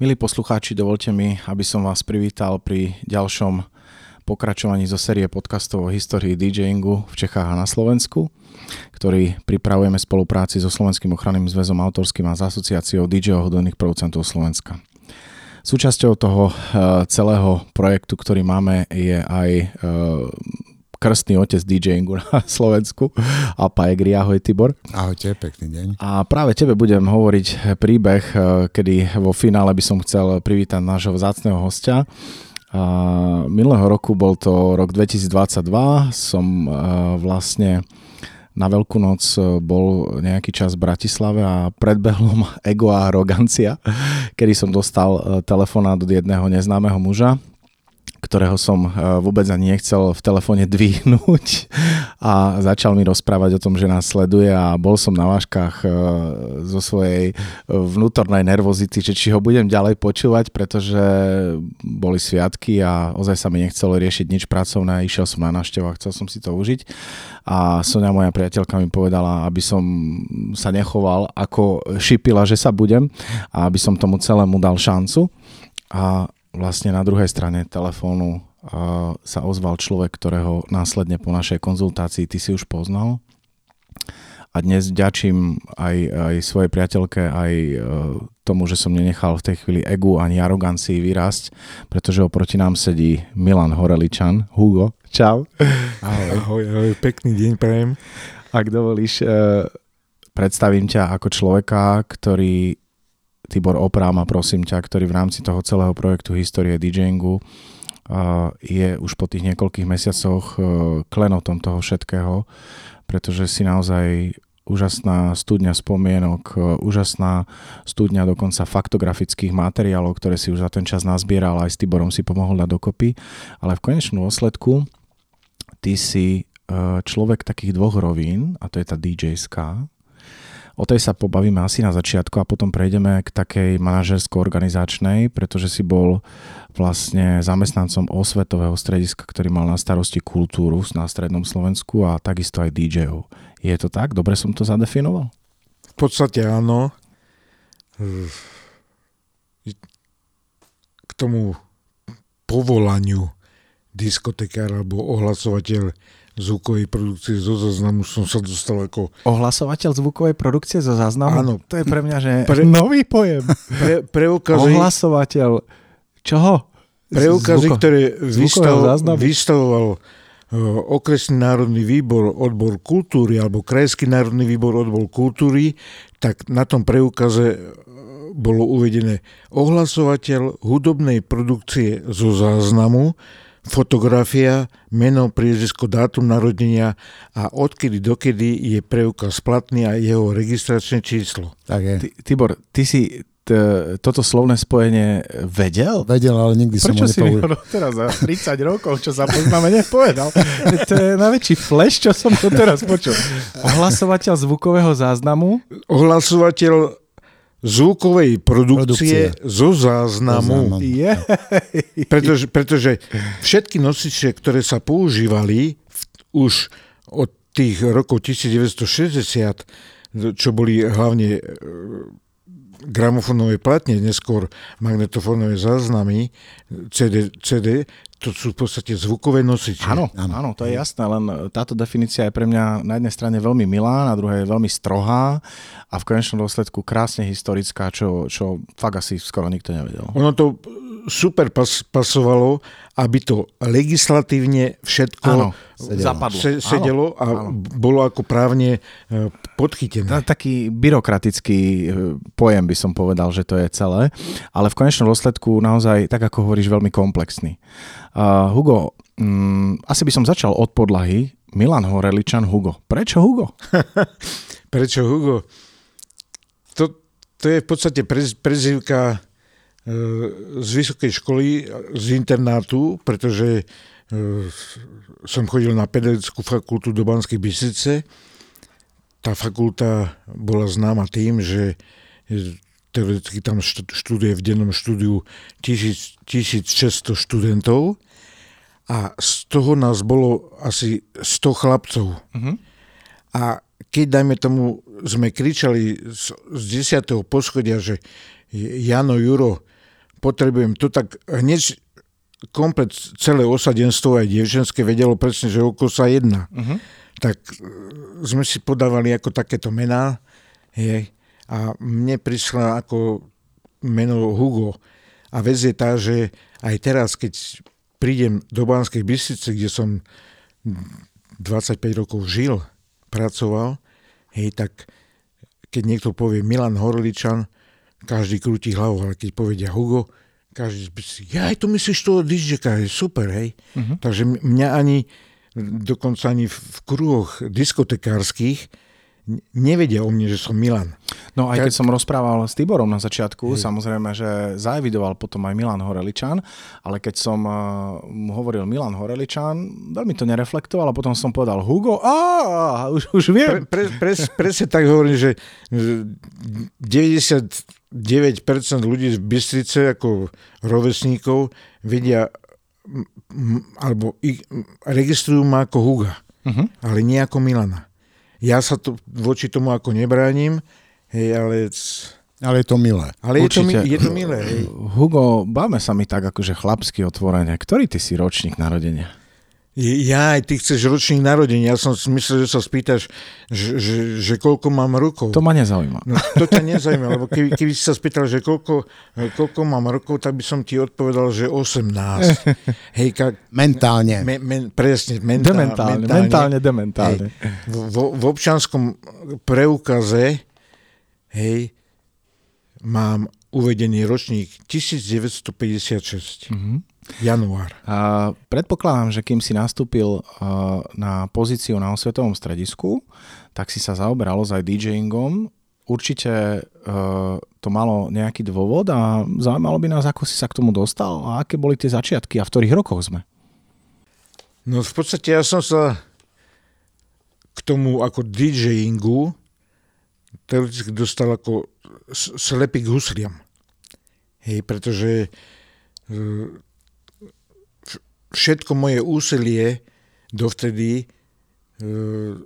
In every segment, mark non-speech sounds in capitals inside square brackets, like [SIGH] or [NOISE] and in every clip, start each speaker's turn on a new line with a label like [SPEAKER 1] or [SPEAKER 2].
[SPEAKER 1] Milí poslucháči, dovolte mi, aby som vás privítal pri ďalšom pokračovaní zo série podcastov o histórii DJingu v Čechách a na Slovensku, ktorý pripravujeme v spolupráci so Slovenským ochranným zväzom autorským a s asociáciou DJ hodných producentov Slovenska. Súčasťou toho eh, celého projektu, ktorý máme, je aj eh, krstný otec DJingu na [LAUGHS] Slovensku. A Paegri, ahoj Tibor.
[SPEAKER 2] Ahojte, pekný deň.
[SPEAKER 1] A práve tebe budem hovoriť príbeh, eh, kedy vo finále by som chcel privítať nášho vzácného hostia. A minulého roku bol to rok 2022, som eh, vlastne na Veľkú noc eh, bol nejaký čas v Bratislave a predbehlo ma [LAUGHS] ego a arogancia, kedy som dostal telefonát od jedného neznámeho muža, ktorého som eh, vôbec ani nechcel v telefóne [LAUGHS] dvihnúť a začal mi rozprávať o tom, že nás sleduje a bol som na váškach eh, zo svojej vnútornej nervozity, že či ho budem ďalej počúvať, pretože boli sviatky a ozaj sa mi nechcelo riešiť nič pracovné, išiel som na návštevu a chcel som si to užiť. A Sonia, moja priateľka, mi povedala, aby som sa nechoval ako šipila, že sa budem a aby som tomu celému dal šancu. A vlastne na druhej strane telefónu sa ozval človek, ktorého následne po našej konzultácii ty si už poznal. A dnes ďačím aj, aj svojej priateľke, aj e, tomu, že som nenechal v tej chvíli egu ani arogancii vyrásť, pretože oproti nám sedí Milan Horeličan. Hugo, čau.
[SPEAKER 2] Ahoj, ahoj, ahoj pekný deň prajem.
[SPEAKER 1] Ak dovolíš, e, predstavím ťa ako človeka, ktorý Tibor Oprám a prosím ťa, ktorý v rámci toho celého projektu Histórie DJingu je už po tých niekoľkých mesiacoch e, klenotom toho všetkého, pretože si naozaj úžasná studňa spomienok, e, úžasná studňa dokonca faktografických materiálov, ktoré si už za ten čas nazbieral, aj s Tiborom si pomohol dať dokopy, ale v konečnom dôsledku ty si človek takých dvoch rovín, a to je tá DJ-ská, O tej sa pobavíme asi na začiatku a potom prejdeme k takej manažersko-organizačnej, pretože si bol vlastne zamestnancom osvetového strediska, ktorý mal na starosti kultúru na strednom Slovensku a takisto aj DJ-ov. Je to tak? Dobre som to zadefinoval?
[SPEAKER 2] V podstate áno. K tomu povolaniu diskotekár alebo ohlasovateľ zvukovej produkcie zo záznamu som sa dostal ako...
[SPEAKER 1] Ohlasovateľ zvukovej produkcie zo záznamu?
[SPEAKER 2] Áno.
[SPEAKER 1] To je pre mňa, že pre... nový pojem.
[SPEAKER 2] Pre, preukazy...
[SPEAKER 1] Ohlasovateľ čoho?
[SPEAKER 2] Preukazy, Zvuko... ktoré vystav, vystavoval uh, okresný národný výbor odbor kultúry alebo krajský národný výbor odbor kultúry, tak na tom preukaze uh, bolo uvedené ohlasovateľ hudobnej produkcie zo záznamu, fotografia, meno, priezvisko, dátum narodenia a odkedy dokedy je preukaz platný a jeho registračné číslo.
[SPEAKER 1] Tak je. Ty, Tibor, ty si t- toto slovné spojenie vedel?
[SPEAKER 2] Vedel, ale nikdy
[SPEAKER 1] Prečo
[SPEAKER 2] som
[SPEAKER 1] ho nepovedal. si teraz za [LAUGHS] 30 rokov, čo sa poznáme, nepovedal? to je najväčší flash, čo som to teraz počul. [LAUGHS] Ohlasovateľ zvukového záznamu?
[SPEAKER 2] Ohlasovateľ zvukovej produkcie, produkcie. zo záznamu.
[SPEAKER 1] Je. [LAUGHS] [LAUGHS]
[SPEAKER 2] Pretože, pretože všetky nosiče, ktoré sa používali v, už od tých rokov 1960, čo boli hlavne gramofónové platne, neskôr magnetofónové záznamy, CD, CD, to sú v podstate zvukové nosiče.
[SPEAKER 1] Áno, áno, áno, to je jasné, len táto definícia je pre mňa na jednej strane veľmi milá, na druhej veľmi strohá a v konečnom dôsledku krásne historická, čo, čo fakt asi skoro nikto nevedel.
[SPEAKER 2] Ono to super pas, pasovalo, aby to legislatívne všetko
[SPEAKER 1] áno, sedelo, zapadlo.
[SPEAKER 2] Se, sedelo áno, a áno. bolo ako právne e, podchytené.
[SPEAKER 1] Taký byrokratický e, pojem by som povedal, že to je celé, ale v konečnom dôsledku naozaj, tak ako hovoríš, veľmi komplexný. Uh, Hugo, um, asi by som začal od podlahy. Milan Horeličan Hugo. Prečo Hugo? [LAUGHS]
[SPEAKER 2] Prečo Hugo? To, to je v podstate prez, prezivka z vysokej školy, z internátu, pretože e, som chodil na pedagogickú fakultu do Banskej Bystrice. Tá fakulta bola známa tým, že teoreticky tam študuje v dennom štúdiu 1600 študentov a z toho nás bolo asi 100 chlapcov. Uh-huh. A keď, dajme tomu, sme kričali z, z 10. poschodia, že Jano, Juro, potrebujem to tak hneď komplet celé osadenstvo aj dievčenské vedelo presne, že oko sa jedná. Uh-huh. Tak e, sme si podávali ako takéto mená hej, a mne prišla ako meno Hugo. A vec je tá, že aj teraz, keď prídem do Banskej Bystrice, kde som 25 rokov žil, pracoval, hej, tak keď niekto povie Milan Horličan, každý krúti hlavu, ale keď povedia Hugo, každý si, ja aj to myslíš toho DJka, je super, hej. Uh-huh. Takže mňa ani, dokonca ani v kruhoch diskotekárskych, nevedia o mne, že som Milan.
[SPEAKER 1] No aj keď som rozprával s Tiborom na začiatku, Hej. samozrejme, že zaevidoval potom aj Milan Horeličan, ale keď som uh, mu hovoril Milan Horeličan, veľmi to nereflektoval a potom som povedal Hugo, a už, už viem.
[SPEAKER 2] Pre, pre, pre, presne tak hovorím, že 90 9% ľudí z Bystrice ako rovesníkov vedia alebo ich, registrujú ma ako Huga, uh-huh. ale nie ako Milana. Ja sa to, voči tomu ako nebránim, hej, ale...
[SPEAKER 3] Ale je to milé.
[SPEAKER 2] Ale je to, je to milé. Hej.
[SPEAKER 1] Hugo, báme sa mi tak akože chlapsky otvorene. Ktorý ty si ročník narodenia?
[SPEAKER 2] Ja, aj ty chceš ročník narodenia. Ja som myslel, že sa spýtaš, že, že, že koľko mám rokov.
[SPEAKER 1] To ma nezaujíma.
[SPEAKER 2] No, to ťa nezaujíma, lebo keby, keby si sa spýtal, že koľko, koľko mám rokov, tak by som ti odpovedal, že 18. [LAUGHS] Hej, ka,
[SPEAKER 3] mentálne.
[SPEAKER 2] Me, men, presne, mentálne.
[SPEAKER 1] Dementálne, mentálne, mentálne dementálne. Hej,
[SPEAKER 2] v, v občanskom preukaze, hej, mám uvedený ročník 1956. Mm-hmm. Január.
[SPEAKER 1] A predpokladám, že kým si nastúpil na pozíciu na osvetovom stredisku, tak si sa zaoberal aj DJingom. Určite to malo nejaký dôvod a zaujímalo by nás, ako si sa k tomu dostal a aké boli tie začiatky a v ktorých rokoch sme.
[SPEAKER 2] No v podstate ja som sa k tomu ako DJingu teoreticky dostal ako slepý k husliam. Hej, pretože všetko moje úsilie dovtedy e,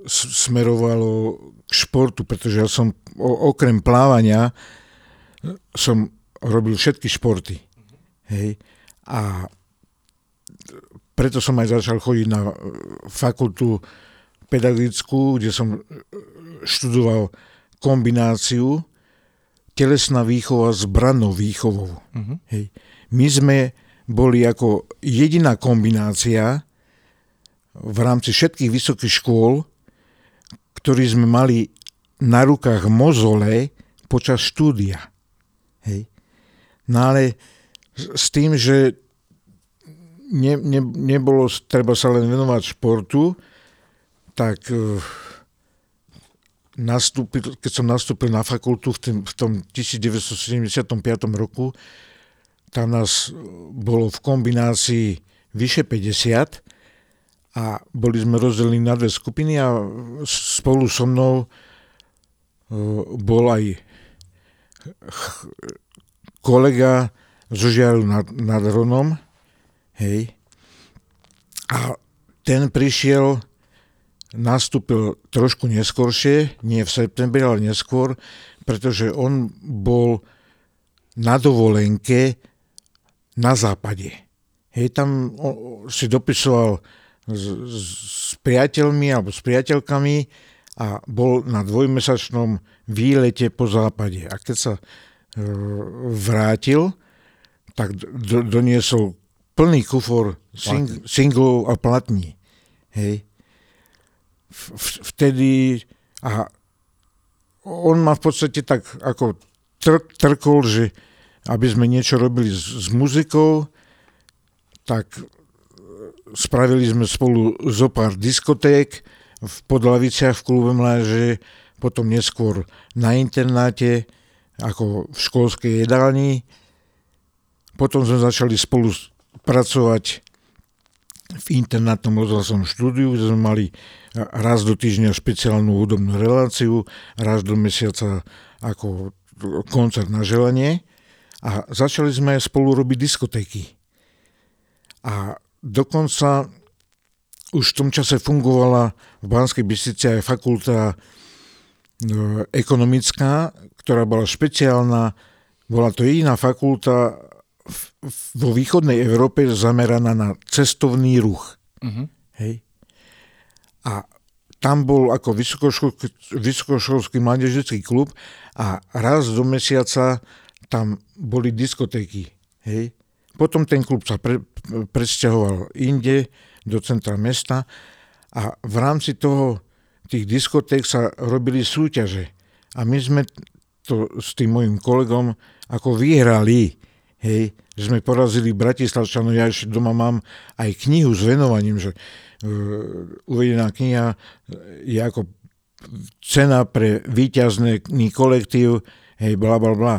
[SPEAKER 2] smerovalo k športu, pretože ja som okrem plávania e, som robil všetky športy. Hej. A preto som aj začal chodiť na fakultu pedagogickú, kde som študoval kombináciu telesná výchova s brannou výchovou. Uh-huh. Hej. My sme boli ako jediná kombinácia v rámci všetkých vysokých škôl, ktorí sme mali na rukách mozole počas štúdia. Hej. No ale s tým, že ne, ne, nebolo treba sa len venovať športu, tak uh, nastúpil, keď som nastúpil na fakultu v, tým, v tom 1975 roku, tam nás bolo v kombinácii vyše 50 a boli sme rozdelení na dve skupiny a spolu so mnou e, bol aj kolega zo Žiaru nad, nad Ronom, hej, a ten prišiel, nastúpil trošku neskoršie, nie v septembri, ale neskôr, pretože on bol na dovolenke na západe. Hej, tam si dopisoval s, s priateľmi alebo s priateľkami a bol na dvojmesačnom výlete po západe. A keď sa e, vrátil, tak do, doniesol plný kufor sing, singlov a platní. Hej. Vtedy a on ma v podstate tak ako trk, trkol, že aby sme niečo robili s, s muzikou, tak spravili sme spolu zo pár diskoték v Podlaviciach v klube Mláže, potom neskôr na internáte, ako v školskej jedálni. Potom sme začali spolu pracovať v internátnom rozhlasovom štúdiu, kde sme mali raz do týždňa špeciálnu hudobnú reláciu, raz do mesiaca ako koncert na želanie a začali sme spolu robiť diskotéky. A dokonca už v tom čase fungovala v Banskej Bystrici aj fakulta e, ekonomická, ktorá bola špeciálna. Bola to jediná fakulta vo východnej Európe zameraná na cestovný ruch.
[SPEAKER 1] Uh-huh.
[SPEAKER 2] Hej. A tam bol ako vysokoškolský, vysokoškolský mládežnický klub a raz do mesiaca tam boli diskotéky. Hej. Potom ten klub sa pre, presťahoval inde, do centra mesta a v rámci toho tých diskoték sa robili súťaže. A my sme to s tým mojim kolegom ako vyhrali. Hej, že sme porazili Bratislavčanov, ja ešte doma mám aj knihu s venovaním, že uvedená kniha je ako cena pre výťazný kolektív, hej, bla, bla, bla.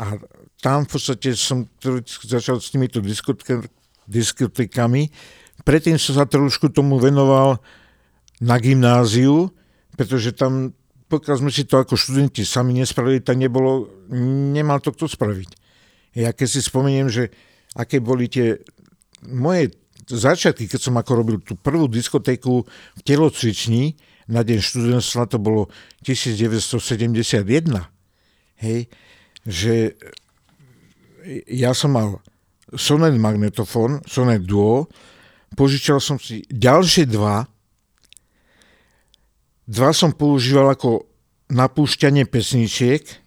[SPEAKER 2] A tam v podstate som začal s týmito diskotekami. Predtým som sa trošku tomu venoval na gymnáziu, pretože tam, pokiaľ sme si to ako študenti sami nespravili, tak nebolo, nemal to kto spraviť. Ja keď si spomeniem, že aké boli tie moje začiatky, keď som ako robil tú prvú diskotéku v telocvični na deň študentstva, to bolo 1971, hej, že ja som mal Sonet magnetofón, Sonet Duo, požičal som si ďalšie dva, dva som používal ako napúšťanie pesničiek,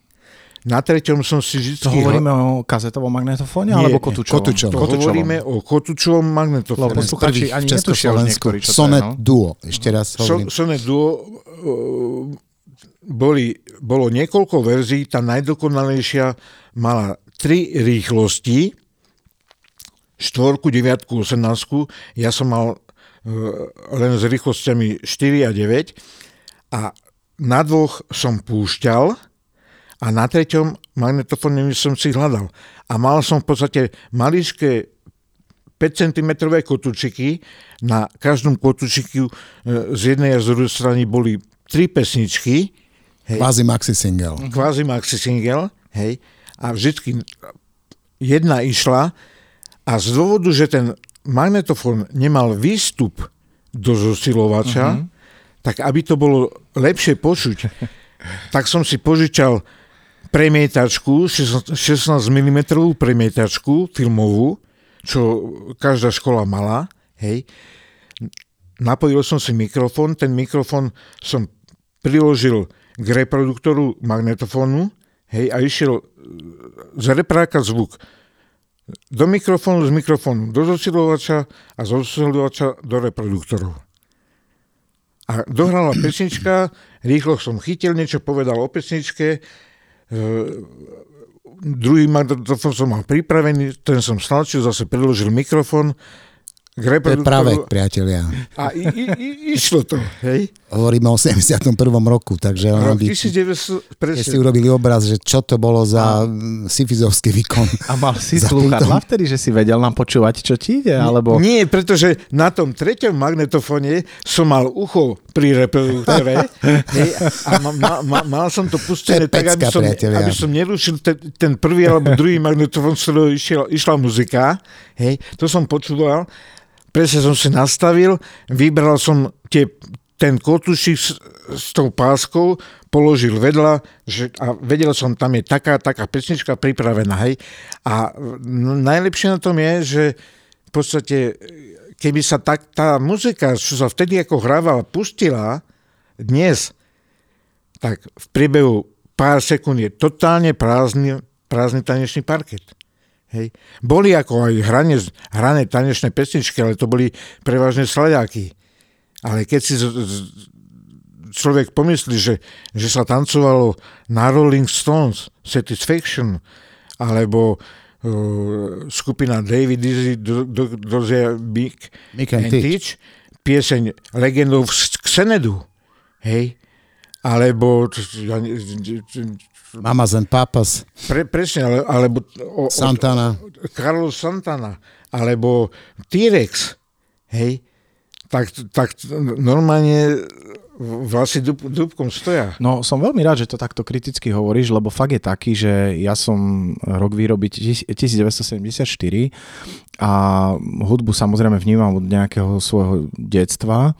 [SPEAKER 2] na treťom som si vždy...
[SPEAKER 1] To hovoríme o kazetovom magnetofóne
[SPEAKER 2] Nie,
[SPEAKER 1] alebo kotúčovom?
[SPEAKER 3] kotúčovom.
[SPEAKER 2] To hovoríme o kotúčovom
[SPEAKER 1] Lebo
[SPEAKER 2] magnetofóne.
[SPEAKER 1] posluchači ani
[SPEAKER 3] v
[SPEAKER 1] netušia už niektorí, čo to je,
[SPEAKER 3] Sonet
[SPEAKER 1] no?
[SPEAKER 3] Duo. Ešte raz
[SPEAKER 2] So,
[SPEAKER 3] hovorím.
[SPEAKER 2] Sonet Duo uh, boli, bolo niekoľko verzií, tá najdokonalejšia mala tri rýchlosti, štvorku, deviatku, osemnáctku. Ja som mal uh, len s rýchlosťami 4 a 9 a na dvoch som púšťal a na treťom magnetofóne som si hľadal. A mal som v podstate maličké 5 cm kotúčiky. Na každom kotúčiku e, z jednej a z druhej strany boli tri pesničky, hej,
[SPEAKER 3] Kvázi maxi single.
[SPEAKER 2] kvázi maxi single, hej, a vždycky jedna išla a z dôvodu, že ten magnetofón nemal výstup do zosilovača,
[SPEAKER 1] Mhm.
[SPEAKER 2] tak aby to bolo lepšie počuť, [LAUGHS] tak som si požičal premietačku, 16 mm premietačku filmovú, čo každá škola mala, hej. Napojil som si mikrofón, ten mikrofón som priložil k reproduktoru magnetofónu, hej, a išiel e, z repráka zvuk do mikrofónu, z mikrofónu do zosilovača a z zosilovača do reproduktorov. A dohrala pesnička, rýchlo som chytil, niečo povedal o pesničke, druhý magnetofón som mal pripravený, ten som stlačil, zase priložil mikrofón k
[SPEAKER 3] To je práve,
[SPEAKER 2] reproduktoru
[SPEAKER 3] priatelia.
[SPEAKER 2] a i, i, i, išlo to, hej?
[SPEAKER 3] Hovoríme o 71. roku, takže
[SPEAKER 2] Rok
[SPEAKER 3] aby
[SPEAKER 2] 1900,
[SPEAKER 3] ste si urobili obraz, že čo to bolo za mm, sifizovský výkon.
[SPEAKER 1] A mal [LAUGHS] si slúchadla vtedy, že si vedel nám počúvať, čo ti ide? Alebo...
[SPEAKER 2] Nie, pretože na tom treťom magnetofóne som mal ucho pri reproduktore [LAUGHS] hej, a ma, ma, ma, mal som to pustené
[SPEAKER 3] To je
[SPEAKER 2] tak, aby
[SPEAKER 3] pecka,
[SPEAKER 2] som,
[SPEAKER 3] priatelia.
[SPEAKER 2] aby som nerušil ten, ten prvý alebo druhý magnetofón, z ktorého išiel, išla muzika. Hej, to som počúval. Presne som si nastavil, vybral som tie, ten kotúšik s, s tou páskou, položil vedľa že, a vedel som, tam je taká, taká pesnička pripravená. Hej. A najlepšie na tom je, že v podstate, keby sa tak, tá muzika, čo sa vtedy ako hrávala, pustila dnes, tak v priebehu pár sekúnd je totálne prázdny, prázdny tanečný parket. Hej. Boli ako aj hrane, hrané tanečné pesničky, ale to boli prevažne sladáky. Ale keď si z, z, človek pomyslí, že, že sa tancovalo na Rolling Stones, Satisfaction, alebo uh, skupina David Dizzy, do, do, do, do Big
[SPEAKER 3] Mick and
[SPEAKER 2] Teach, pieseň Legendov z Xenedu, hej, alebo ja,
[SPEAKER 3] Mamas and Papas,
[SPEAKER 2] pre, presne, ale, alebo o, o,
[SPEAKER 3] Santana.
[SPEAKER 2] Carlos Santana, alebo T-Rex, hej, tak, tak normálne vlasy dub, dubkom stoja.
[SPEAKER 1] No som veľmi rád, že to takto kriticky hovoríš, lebo fakt je taký, že ja som rok výroby tis- 1974 a hudbu samozrejme vnímam od nejakého svojho detstva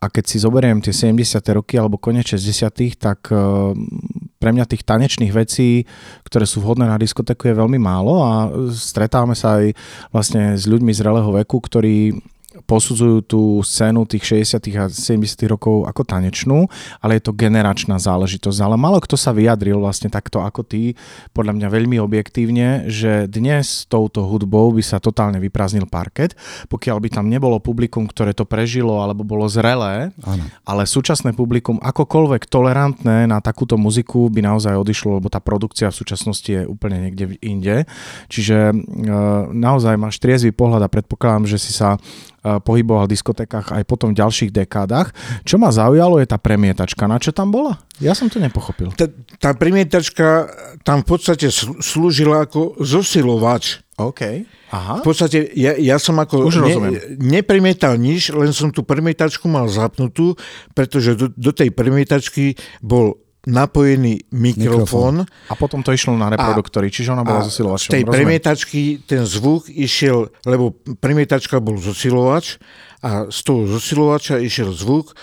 [SPEAKER 1] a keď si zoberiem tie 70. roky alebo konec 60. tak eh, pre mňa tých tanečných vecí, ktoré sú vhodné na diskotéku je veľmi málo a stretávame sa aj vlastne s ľuďmi zrelého veku, ktorí posudzujú tú scénu tých 60. a 70. rokov ako tanečnú, ale je to generačná záležitosť. Ale malo kto sa vyjadril vlastne takto ako ty, podľa mňa veľmi objektívne, že dnes touto hudbou by sa totálne vyprázdnil parket, pokiaľ by tam nebolo publikum, ktoré to prežilo alebo bolo zrelé, ano. ale súčasné publikum akokoľvek tolerantné na takúto muziku by naozaj odišlo, lebo tá produkcia v súčasnosti je úplne niekde inde. Čiže e, naozaj máš triezvy pohľad a predpokladám, že si sa pohyboval v diskotékach aj potom v ďalších dekádach. Čo ma zaujalo je tá premietačka. Na čo tam bola? Ja som to nepochopil.
[SPEAKER 2] Tá, tá premietačka tam v podstate slúžila ako zosilovač.
[SPEAKER 1] OK. Aha.
[SPEAKER 2] V podstate ja, ja som ako
[SPEAKER 1] Už ne,
[SPEAKER 2] nepremietal nič, len som tú premietačku mal zapnutú, pretože do, do tej premietačky bol napojený mikrofón.
[SPEAKER 1] A potom to išlo na reproduktory, čiže ona bola zosilovačom.
[SPEAKER 2] Z tej rozumiem. premietačky ten zvuk išiel, lebo premietačka bol zosilovač a z toho zosilovača išiel zvuk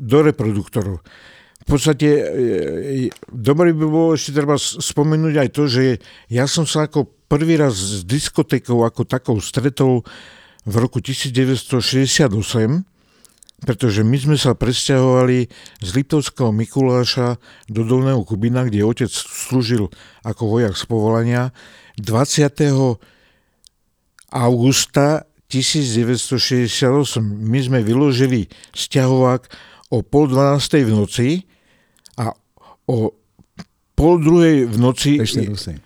[SPEAKER 2] do reproduktorov. V podstate e, e, dobré by bolo ešte treba spomenúť aj to, že ja som sa ako prvý raz s diskotékou ako takou stretol v roku 1968 pretože my sme sa presťahovali z Liptovského Mikuláša do Dolného Kubina, kde otec slúžil ako vojak z povolania 20. augusta 1968. My sme vyložili sťahovák o pol dvanástej v noci a o pol druhej v noci 68.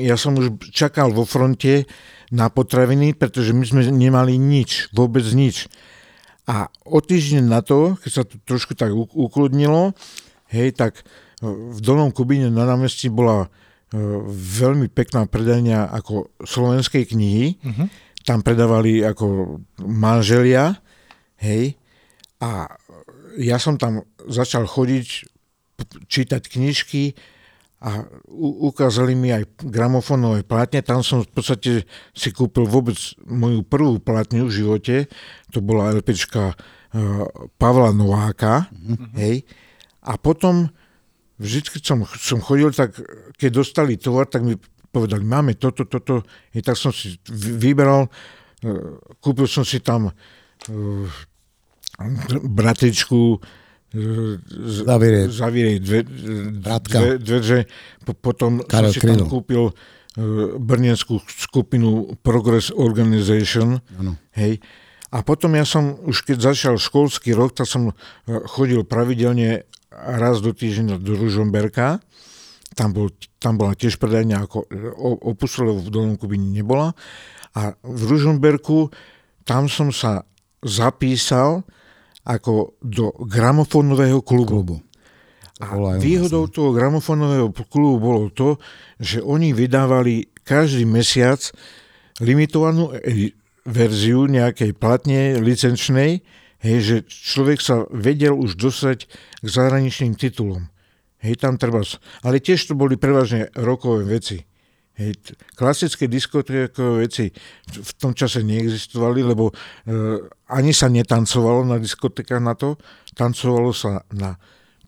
[SPEAKER 2] Ja som už čakal vo fronte na potraviny, pretože my sme nemali nič, vôbec nič. A o týždeň na to, keď sa to trošku tak ukludnilo, hej, tak v Dolnom Kubíne na námestí bola e, veľmi pekná predajňa ako slovenskej knihy. Uh-huh. Tam predávali ako manželia, hej, a ja som tam začal chodiť, čítať knižky, a ukázali mi aj gramofónové plátne. Tam som v podstate si kúpil vôbec moju prvú plátňu v živote. To bola LPčka uh, Pavla Nováka. Mm-hmm. Hej. A potom vždy, keď som, som chodil, tak keď dostali tovar, tak mi povedali, máme toto, toto. I tak som si vyberal, uh, kúpil som si tam uh, bratričku,
[SPEAKER 3] Zavierie,
[SPEAKER 2] zavierie dve, dve, dveře. Potom Karel si tam kúpil uh, brnenskú skupinu Progress Organization. Ano. Hej. A potom ja som, už keď začal školský rok, tak som e, chodil pravidelne raz do týždňa do Ružomberka. Tam, bol, tam bola tiež predajňa, ako opustle v Dolnom Kubini nebola. A v Ružomberku tam som sa zapísal ako do gramofónového klubu. klubu. A výhodou vlastne. toho gramofónového klubu bolo to, že oni vydávali každý mesiac limitovanú verziu nejakej platne licenčnej, hej, že človek sa vedel už dostať k zahraničným titulom. Hej, tam treba... Ale tiež to boli prevažne rokové veci. Hej, klasické diskotékové veci v tom čase neexistovali, lebo e, ani sa netancovalo na diskotékach na to, tancovalo sa na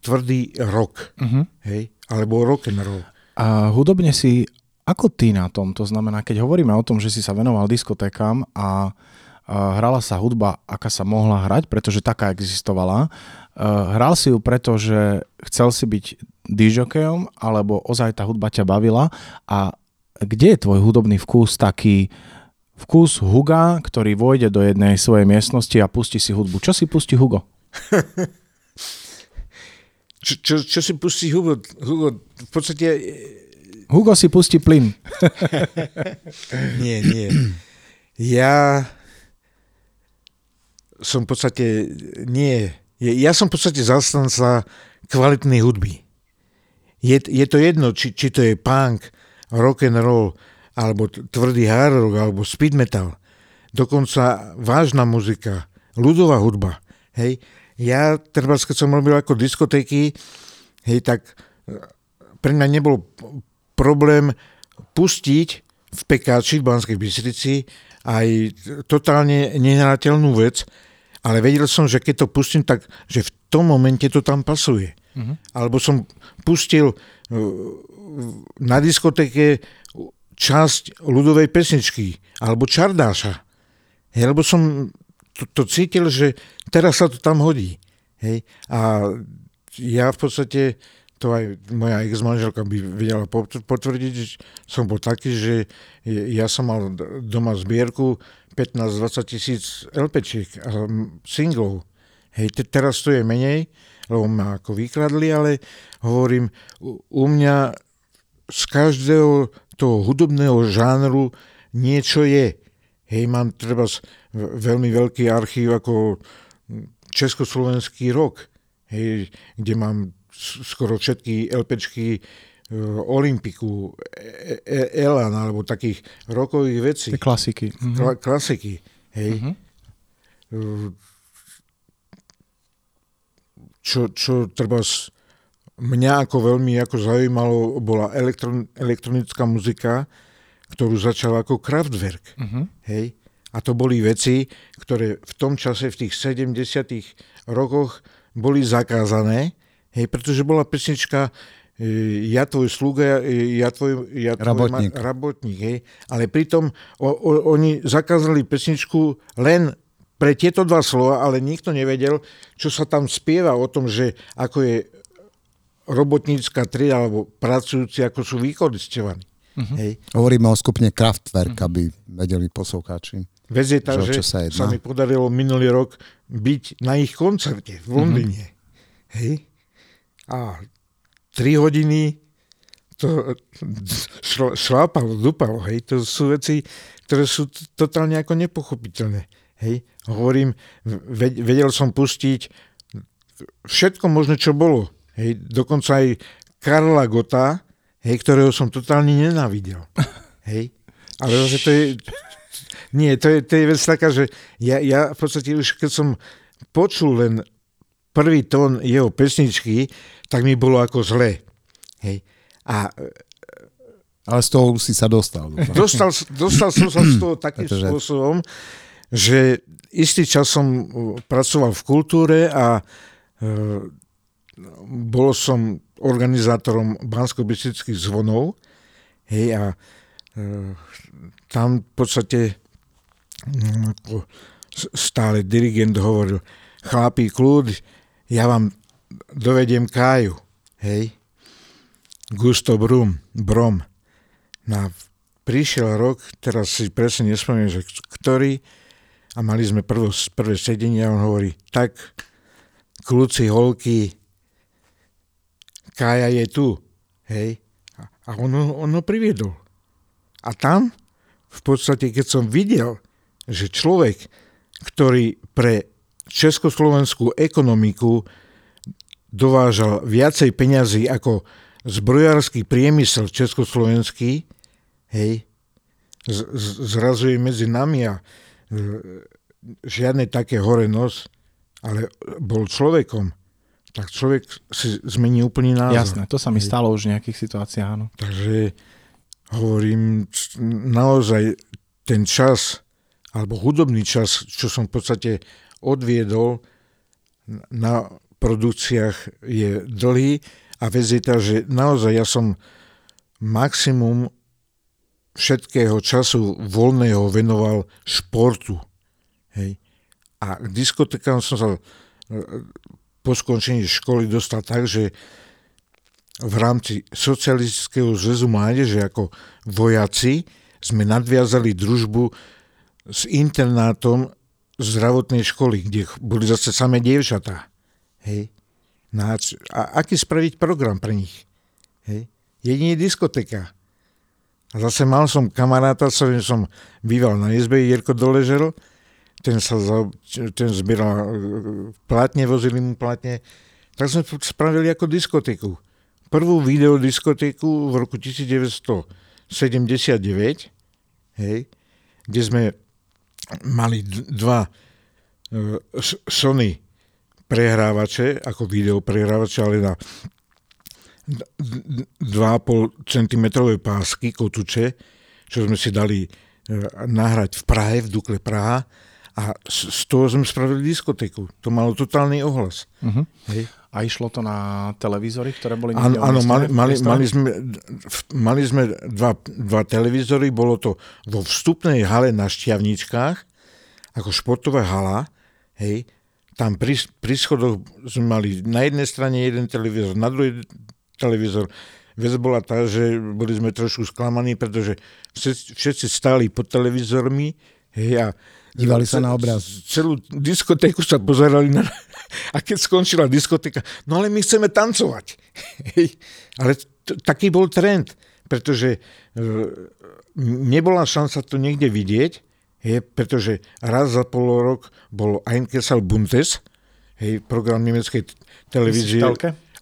[SPEAKER 2] tvrdý rok, uh-huh. hej, alebo rock and roll.
[SPEAKER 1] A hudobne si, ako ty na tom? To znamená, keď hovoríme o tom, že si sa venoval diskotékam a, hrala sa hudba, aká sa mohla hrať, pretože taká existovala, Uh, hral si ju preto, že chcel si byť DJokejom, alebo ozaj tá hudba ťa bavila a kde je tvoj hudobný vkus taký, vkus Huga, ktorý vojde do jednej svojej miestnosti a pustí si hudbu. Čo si pustí Hugo? [LAUGHS]
[SPEAKER 2] čo, čo, čo si pustí Hugo? Hugo v podstate...
[SPEAKER 1] Hugo si pustí plyn. [LAUGHS]
[SPEAKER 2] nie, nie. Ja som v podstate... Nie. Ja som v podstate zastanca kvalitnej hudby. Je, je to jedno, či, či to je punk, rock and roll, alebo tvrdý hard rock, alebo speed metal, dokonca vážna muzika, ľudová hudba. Hej. Ja, treba, keď som robil ako diskotéky, hej, tak e, pre mňa nebol problém pustiť v Pekáči v Banskej Bystrici aj totálne nehrateľnú vec, ale vedel som, že keď to pustím, tak že v tom momente to tam pasuje.
[SPEAKER 1] Mhm.
[SPEAKER 2] Alebo som pustil na diskotéke časť ľudovej pesničky, alebo čardáša. Hej, lebo som to, to cítil, že teraz sa to tam hodí. Hej. A ja v podstate, to aj moja ex-manželka by vedela pot- potvrdiť, že som bol taký, že ja som mal doma zbierku 15-20 tisíc LPčiek a singlov. Hej, te, teraz to je menej, lebo ma ako vykradli, ale hovorím, u, mňa z každého toho hudobného žánru niečo je. Hej, mám treba veľmi veľký archív ako Československý rok, hej, kde mám skoro všetky LPčky e, Olympiku, e, e, Elan alebo takých rokových vecí.
[SPEAKER 1] Tie klasiky. Mhm.
[SPEAKER 2] Kla- klasiky, hej.
[SPEAKER 1] Mhm.
[SPEAKER 2] Čo, čo treba s- mňa ako veľmi ako zaujímalo, bola elektron, elektronická muzika, ktorú začal ako Kraftwerk.
[SPEAKER 1] Mhm.
[SPEAKER 2] Hej? A to boli veci, ktoré v tom čase, v tých 70 rokoch boli zakázané, hej, pretože bola pesnička e, ja tvoj sluga, e, ja tvoj, ja tvoj
[SPEAKER 3] Rabotník.
[SPEAKER 2] Ma, rabotník hej. Ale pritom o, o, oni zakázali pesničku len pre tieto dva slova, ale nikto nevedel, čo sa tam spieva o tom, že ako je robotnícka trieda alebo pracujúci, ako sú vykoristovaní. Uh-huh. Hej.
[SPEAKER 3] Hovoríme o skupine Kraftwerk, aby vedeli poslucháči.
[SPEAKER 2] Vec je tá,
[SPEAKER 3] Že
[SPEAKER 2] že
[SPEAKER 3] sa jedná?
[SPEAKER 2] sa mi podarilo minulý rok byť na ich koncerte v Londýne. Mm-hmm. Hej? A tri hodiny to šlápalo, dupalo. Hej? To sú veci, ktoré sú totálne ako nepochopiteľné. Hej? Hovorím, ve- vedel som pustiť všetko možné, čo bolo. Hej? Dokonca aj Karla Gota, hej, ktorého som totálne nenávidel. [LAUGHS] Hej? Ale zase to je... Nie, to je, to je vec taká, že ja, ja v podstate už keď som počul len prvý tón jeho pesničky, tak mi bolo ako zle. Hej. A
[SPEAKER 3] Ale z toho si sa dostal.
[SPEAKER 2] dostal, dostal som sa z toho [CLEARS THROAT] takým
[SPEAKER 3] Pretože-
[SPEAKER 2] spôsobom, že istý čas som uh, pracoval v kultúre a uh, bol som organizátorom bansko zvonov. Hej, a uh, tam v podstate mm, stále dirigent hovoril, chlapí, kľud, ja vám dovediem Káju. Hej. Gusto Brum, Brom. Na, prišiel rok, teraz si presne nespomínam, že ktorý, a mali sme prvo, prvé sedenie a on hovorí, tak kľúci, holky, Kája je tu. Hej. A- on, on ho priviedol. A tam, v podstate, keď som videl, že človek, ktorý pre československú ekonomiku dovážal viacej peňazí ako zbrojársky priemysel československý, hej, z, z, zrazuje medzi nami a žiadne také hore nos, ale bol človekom, tak človek si zmení úplný názor.
[SPEAKER 1] Jasné, to sa mi stalo už v nejakých situáciách, áno.
[SPEAKER 2] Takže hovorím, naozaj ten čas, alebo hudobný čas, čo som v podstate odviedol na produkciách je dlhý a vec je tá, že naozaj ja som maximum všetkého času voľného venoval športu. Hej. A k diskotekám som sa e, po skončení školy dostal tak, že v rámci Socialistického zväzu mládeže ako vojaci sme nadviazali družbu s internátom zdravotnej školy, kde boli zase samé dievčatá. Hej. A, aký spraviť program pre nich? Hej. Jedine diskoteka. Zase mal som kamaráta, s ktorým som býval na izbe, Jirko Doležel, ten sa za, ten zbieral e, platne, vozili mu platne, tak sme spravili ako diskotéku. Prvú videodiskotéku v roku 1979, hej, kde sme mali dva e, Sony prehrávače, ako video prehrávače, ale na 2,5 cm pásky, kotúče, čo sme si dali e, nahrať v Prahe, v Dukle Praha a z, z toho sme spravili diskotéku. To malo totálny ohlas.
[SPEAKER 1] Uh-huh.
[SPEAKER 2] Hej.
[SPEAKER 1] A išlo to na televízory, ktoré boli
[SPEAKER 2] Áno, áno mali, mali, mali, sme, mali sme dva, dva televízory, bolo to vo vstupnej hale na Šťavničkách, ako športová hala, hej, tam pri, pri schodoch sme mali na jednej strane jeden televízor, na druhej televízor. Vec bola tá, že boli sme trošku sklamaní, pretože všetci, všetci stáli pod televízormi hej, a
[SPEAKER 3] Dívali sa na obraz.
[SPEAKER 2] Celú diskotéku sa pozerali na... [LAUGHS] A keď skončila diskotéka, no ale my chceme tancovať. [LAUGHS] Hej. Ale t- taký bol trend, pretože e, nebola šanca to niekde vidieť, hej, pretože raz za pol rok bol Einkessel Buntes, hej, program nemeckej televízie.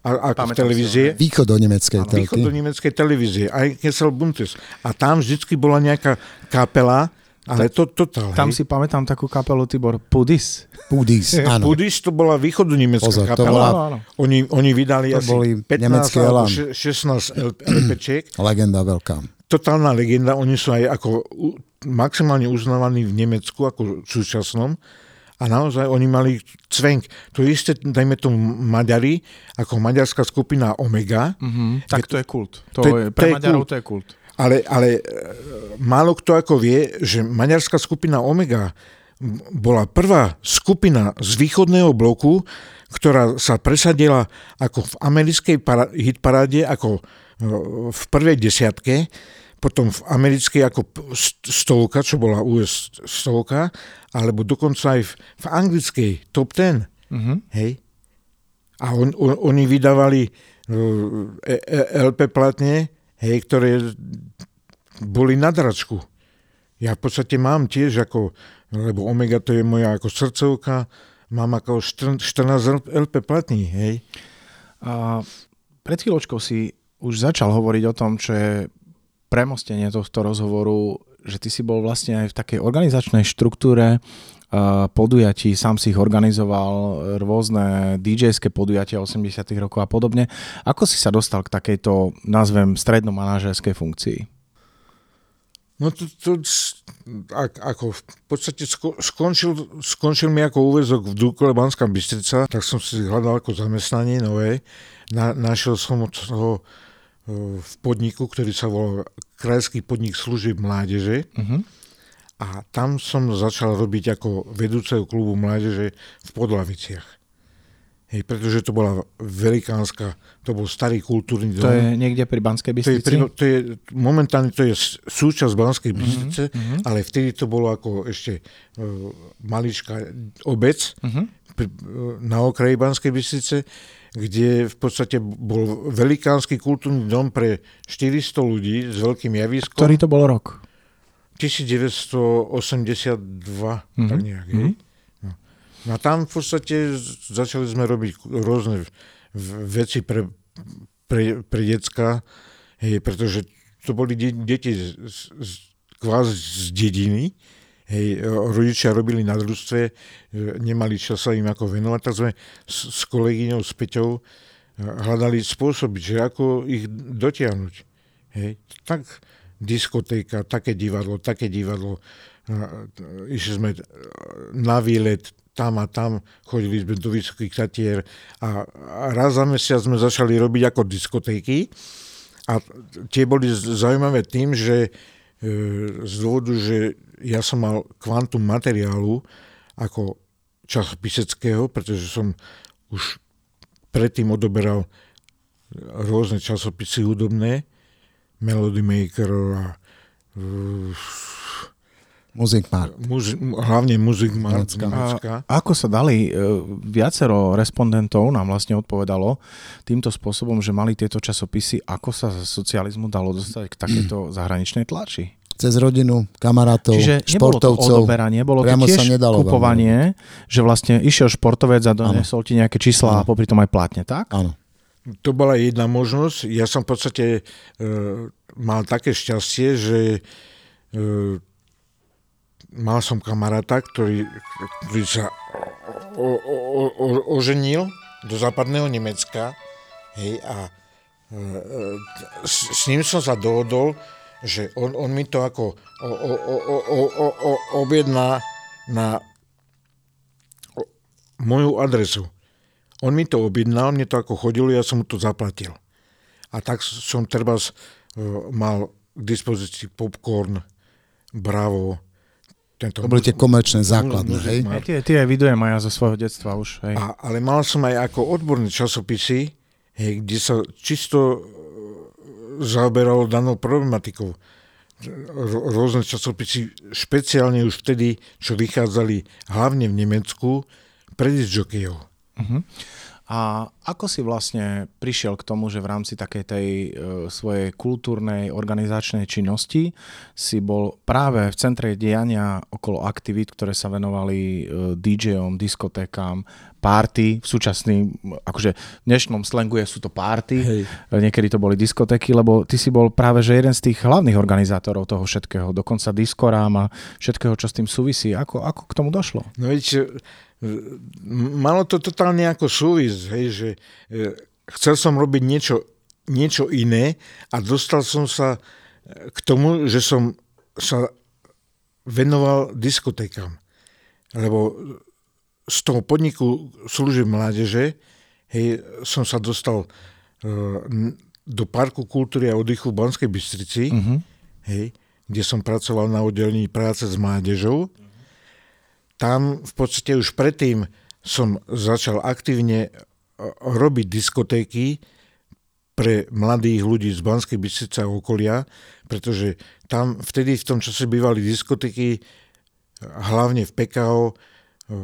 [SPEAKER 2] A, ako v televízie.
[SPEAKER 3] Východ do nemeckej televízie.
[SPEAKER 2] Východ do nemeckej televízie. Einkessel Buntes. A tam vždycky bola nejaká kapela, ale to totál,
[SPEAKER 1] Tam hej. si pamätám takú kapelu Tibor Pudis.
[SPEAKER 3] Pudis, [LAUGHS] áno.
[SPEAKER 2] Pudis to bola východu nemecká
[SPEAKER 3] Pozor,
[SPEAKER 2] kapela.
[SPEAKER 3] To bola,
[SPEAKER 1] áno.
[SPEAKER 2] Oni, oni vydali
[SPEAKER 3] to
[SPEAKER 2] asi
[SPEAKER 3] boli
[SPEAKER 2] 15 alebo 16 LPčiek.
[SPEAKER 3] Legenda veľká.
[SPEAKER 2] Totálna legenda. Oni sú aj ako maximálne uznávaní v Nemecku ako súčasnom. A naozaj oni mali cvenk. To isté, dajme tomu Maďari, ako maďarská skupina Omega.
[SPEAKER 1] Mm-hmm. Tak to je kult. To, to je, pre to je Maďarov kult. to je kult.
[SPEAKER 2] Ale, ale málo kto ako vie, že maďarská skupina Omega bola prvá skupina z východného bloku, ktorá sa presadila ako v americkej para- hitparáde, ako v prvej desiatke, potom v americkej ako stovka, čo bola US stovka, alebo dokonca aj v, v anglickej top ten. Uh-huh. Hej? A on, on, oni vydávali e, e, LP platne, hej, ktoré boli na dračku. Ja v podstate mám tiež ako, lebo Omega to je moja ako srdcovka, mám ako 14 LP platní, hej.
[SPEAKER 1] A pred chvíľočkou si už začal hovoriť o tom, čo je premostenie tohto rozhovoru, že ty si bol vlastne aj v takej organizačnej štruktúre podujatí, sám si ich organizoval, rôzne DJ-ské podujatia 80 rokov a podobne. Ako si sa dostal k takejto, nazvem, stredno-manažerskej funkcii?
[SPEAKER 2] No to, to ako v podstate skončil, skončil mi ako úvezok v Dúkole Banská Bystrica, tak som si hľadal ako zamestnanie nové. Na, našiel som toho v podniku, ktorý sa volal Krajský podnik služieb mládeže. Uh-huh. A tam som začal robiť ako vedúceho klubu mládeže v Podlaviciach. Hej, pretože to bola velikánska, to bol starý kultúrny dom.
[SPEAKER 1] To je niekde pri Banskej Bystrici?
[SPEAKER 2] To je, to je, momentálne to je súčasť Banskej mhm, Bystrice, uh-huh, ale vtedy to bolo ako ešte uh, maličká obec uh-huh. pri, uh, na okraji Banskej Bystrice, kde v podstate bol velikánsky kultúrny dom pre 400 ľudí s veľkým javiskom.
[SPEAKER 1] Ktorý to bol rok?
[SPEAKER 2] 1982, mm-hmm. tak nejak. Mm-hmm. No. no a tam v podstate začali sme robiť rôzne veci pre, pre, pre decka, hej, pretože to boli de- deti z, z, kvás z dediny, hej, rodičia robili na družstve, e, nemali čas sa im ako venovať, tak sme s, s kolegyňou, s Peťou e, hľadali spôsoby, že ako ich dotiahnuť. Hej. Tak diskotéka, také divadlo, také divadlo. Išli sme na výlet tam a tam, chodili sme do Vysokých Tatier a raz za mesiac sme začali robiť ako diskotéky a tie boli zaujímavé tým, že e, z dôvodu, že ja som mal kvantum materiálu ako časopiseckého, pretože som už predtým odoberal rôzne časopisy hudobné, Melody Maker a uh,
[SPEAKER 3] Music Mark.
[SPEAKER 2] Muzi, hlavne Music Mark
[SPEAKER 1] A ako sa dali, uh, viacero respondentov nám vlastne odpovedalo týmto spôsobom, že mali tieto časopisy, ako sa z socializmu dalo dostať k takéto zahraničnej tlači?
[SPEAKER 3] Cez rodinu, kamarátov,
[SPEAKER 1] Čiže
[SPEAKER 3] športovcov.
[SPEAKER 1] Nebolo to odoberanie, bolo to tiež sa nedalo kupovanie, veľmi. že vlastne išiel športovec a donesol ti nejaké čísla ano. a popri tom aj plátne, tak?
[SPEAKER 3] Áno
[SPEAKER 2] to bola jedna možnosť. Ja som v podstate e, mal také šťastie, že e, mal som kamaráta, ktorý, ktorý sa o, o, o, oženil do západného Nemecka hej, a e, s, s ním som sa dohodol, že on, on mi to ako o, o, o, o, o, o, objedná na moju adresu on mi to objednal, mne to ako chodilo, ja som mu to zaplatil. A tak som treba uh, mal k dispozícii popcorn, bravo,
[SPEAKER 3] tento... To boli tie komerčné základné, hej?
[SPEAKER 1] Aj tie, tie vidujem aj ja zo svojho detstva už, hej.
[SPEAKER 2] A, ale mal som aj ako odborné časopisy, hej, kde sa čisto e, zaoberalo danou problematikou. Rôzne časopisy, špeciálne už vtedy, čo vychádzali hlavne v Nemecku, pre disjokejov. Uh-huh.
[SPEAKER 1] A ako si vlastne prišiel k tomu, že v rámci takej tej e, svojej kultúrnej organizačnej činnosti si bol práve v centre diania okolo aktivít, ktoré sa venovali e, DJom, diskotékám, párty, v súčasný, akože v dnešnom slangu je, sú to párty, Hej. Niekedy to boli diskotéky, lebo ty si bol práve že jeden z tých hlavných organizátorov toho všetkého, dokonca diskorám a všetkého, čo s tým súvisí. Ako, ako k tomu došlo?
[SPEAKER 2] No viete, malo to totálne ako súvis, hej, že e, chcel som robiť niečo, niečo iné a dostal som sa e, k tomu, že som sa venoval diskotékam. Lebo z toho podniku služieb mládeže hej, som sa dostal uh, do Parku kultúry a oddychu v Banskej Bystrici, uh-huh. hej, kde som pracoval na oddelení práce s mládežou. Uh-huh tam v podstate už predtým som začal aktívne e, robiť diskotéky pre mladých ľudí z Banskej Bystrice a okolia, pretože tam vtedy v tom čase bývali diskotéky hlavne v PKO e,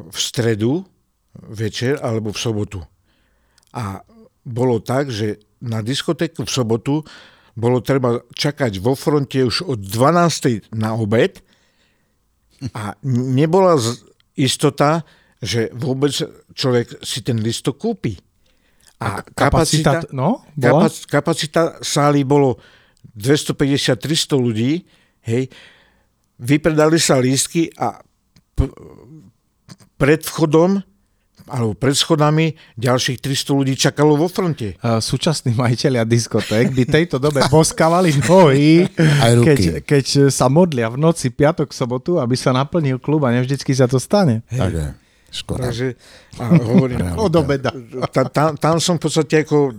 [SPEAKER 2] v stredu večer alebo v sobotu. A bolo tak, že na diskotéku v sobotu bolo treba čakať vo fronte už od 12. na obed a nebola istota, že vôbec človek si ten listok kúpi.
[SPEAKER 1] A, kapacita, kapacita, no, bola?
[SPEAKER 2] kapacita sály bolo 250-300 ľudí, hej, vypredali sa lístky a p- pred vchodom alebo pred schodami ďalších 300 ľudí čakalo vo fronte.
[SPEAKER 1] Súčasní majiteľia diskoték by tejto dobe poskávali nohy, [LAUGHS] keď, keď sa modlia v noci piatok, sobotu, aby sa naplnil klub a nevždycky sa to stane.
[SPEAKER 3] Tak je. Škoda. Takže,
[SPEAKER 2] a hovorím,
[SPEAKER 1] Od obeda.
[SPEAKER 2] Tam, tam som v podstate ako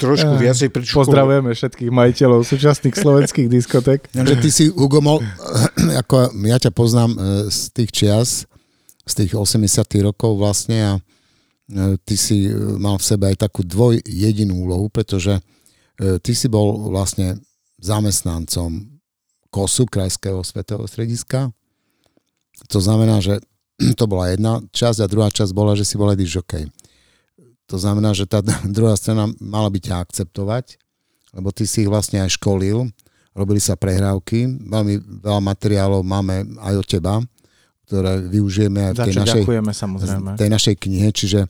[SPEAKER 2] trošku viacej pričukoval.
[SPEAKER 1] Pozdravujeme všetkých majiteľov súčasných slovenských diskotek.
[SPEAKER 3] Že ty si, Hugo, mol, [CLEARS THROAT] ako ja ťa poznám e, z tých čias, z tých 80 rokov vlastne a e, ty si e, mal v sebe aj takú dvoj jedinú úlohu, pretože e, ty si bol vlastne zamestnancom KOSu, Krajského svetového strediska. To znamená, že [CLEARS THROAT] to bola jedna časť a druhá časť bola, že si bol aj žokej. To znamená, že tá [LAUGHS] druhá strana mala by ťa akceptovať, lebo ty si ich vlastne aj školil, robili sa prehrávky, veľmi veľa materiálov máme aj od teba, ktoré využijeme aj v tej našej, tej našej knihe, čiže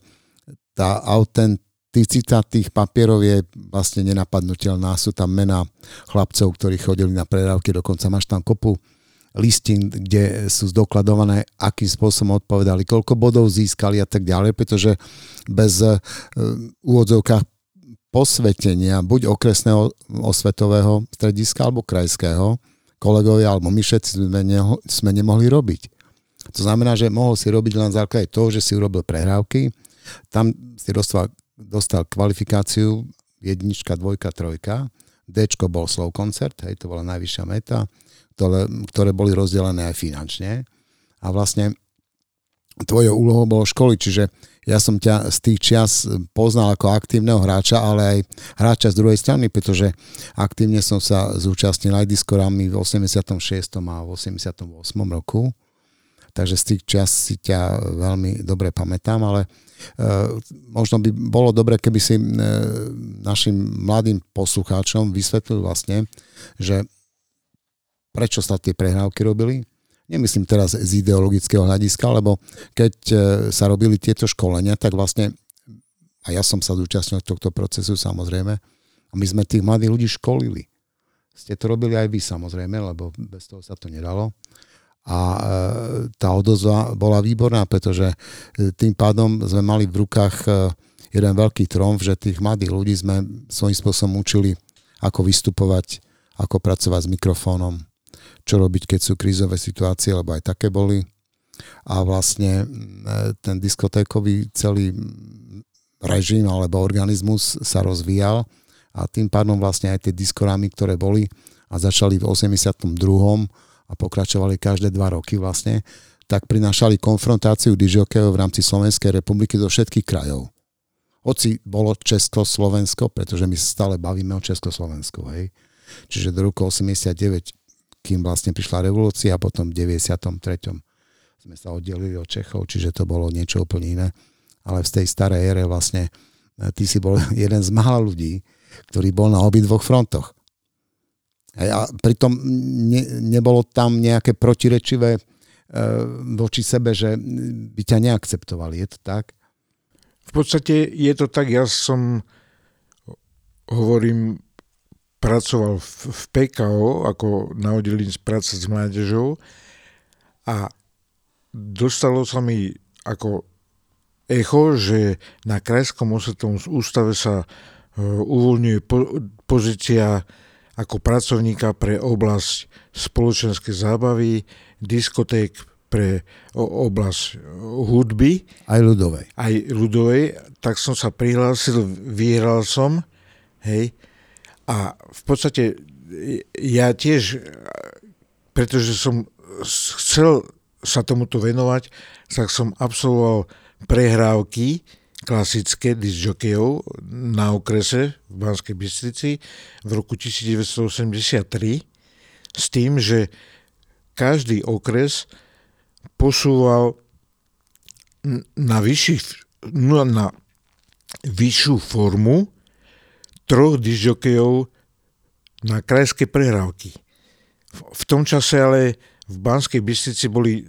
[SPEAKER 3] tá autenticita tých papierov je vlastne nenapadnutelná. Sú tam mená chlapcov, ktorí chodili na prerávky, dokonca máš tam kopu listín, kde sú zdokladované, akým spôsobom odpovedali, koľko bodov získali a tak ďalej, pretože bez uh, úvodzovkách posvetenia buď okresného osvetového strediska alebo krajského, kolegovia alebo my všetci sme, neho, sme nemohli robiť. To znamená, že mohol si robiť len základe toho, že si urobil prehrávky, tam si dostal, dostal kvalifikáciu jednička, dvojka, trojka, D bol slow koncert, hej, to bola najvyššia meta, ktoré, ktoré boli rozdelené aj finančne. A vlastne tvojou úlohou bolo školy, čiže ja som ťa z tých čias poznal ako aktívneho hráča, ale aj hráča z druhej strany, pretože aktívne som sa zúčastnil aj diskorami v 86. a v 88. roku takže z tých čas si ťa veľmi dobre pamätám, ale uh, možno by bolo dobre, keby si uh, našim mladým poslucháčom vysvetlil vlastne, že prečo sa tie prehrávky robili. Nemyslím teraz z ideologického hľadiska, lebo keď uh, sa robili tieto školenia, tak vlastne a ja som sa zúčastnil tohto procesu samozrejme a my sme tých mladých ľudí školili. Ste to robili aj vy samozrejme, lebo bez toho sa to nedalo a e, tá odozva bola výborná, pretože e, tým pádom sme mali v rukách e, jeden veľký tromf, že tých mladých ľudí sme svojím spôsobom učili, ako vystupovať, ako pracovať s mikrofónom, čo robiť, keď sú krízové situácie, lebo aj také boli. A vlastne ten diskotékový celý režim alebo organizmus sa rozvíjal a tým pádom vlastne aj tie diskorámy, ktoré boli a začali v 82. a pokračovali každé dva roky vlastne, tak prinášali konfrontáciu dižokejov v rámci Slovenskej republiky zo všetkých krajov. Hoci bolo Československo, pretože my stále bavíme o Československu, hej. Čiže do roku 89, kým vlastne prišla revolúcia a potom v 93. sme sa oddelili od Čechov, čiže to bolo niečo úplne iné. Ale v tej starej ére vlastne e, ty si bol [LAUGHS] jeden z mála ľudí, ktorý bol na obidvoch frontoch. A pritom ne, nebolo tam nejaké protirečivé e, voči sebe, že by ťa neakceptovali. Je to tak?
[SPEAKER 2] V podstate je to tak, ja som, hovorím, pracoval v, v PKO ako na oddelení z práce s mládežou a dostalo sa mi ako echo, že na Krajskom osvetovom ústave sa E, uvoľňuje po, pozícia ako pracovníka pre oblasť spoločenskej zábavy, diskoték pre oblasť hudby.
[SPEAKER 3] Aj ľudovej.
[SPEAKER 2] Aj ľudovej, tak som sa prihlásil, vyhral som, hej, a v podstate ja tiež, pretože som chcel sa tomuto venovať, tak som absolvoval prehrávky, klasické disjokejov na okrese v Banskej Bystrici v roku 1983 s tým, že každý okres posúval na, vyšší, no, na vyššiu formu troch disjokejov na krajské prehrávky. V tom čase ale v Banskej Bystrici boli,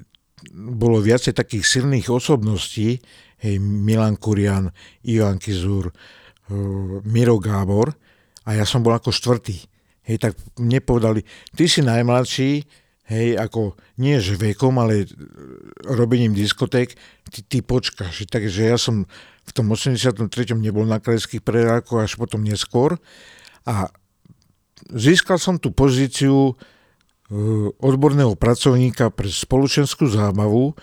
[SPEAKER 2] bolo viacej takých silných osobností, hej, Milan Kurian, Ivan Kizur, uh, Miro Gábor a ja som bol ako štvrtý. Hej, tak mne povedali, ty si najmladší, hej, ako nie že vekom, ale robením diskoték, ty, ty počkáš. Takže ja som v tom 83. nebol na krajských prerákoch až potom neskôr a získal som tú pozíciu uh, odborného pracovníka pre spoločenskú zábavu,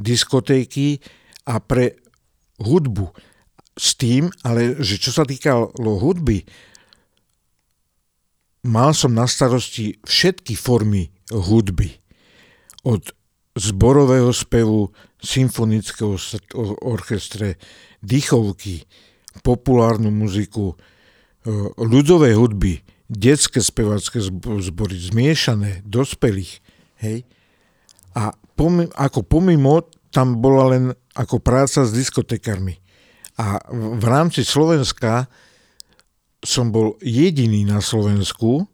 [SPEAKER 2] diskotéky a pre hudbu s tým, ale že čo sa týkalo hudby, mal som na starosti všetky formy hudby. Od zborového spevu, symfonického orchestre, dýchovky, populárnu muziku, e, ľudové hudby, detské spevacké zbory, zmiešané, dospelých. Hej? A pomimo, ako pomimo tam bola len ako práca s diskotekármi. A v rámci Slovenska som bol jediný na Slovensku,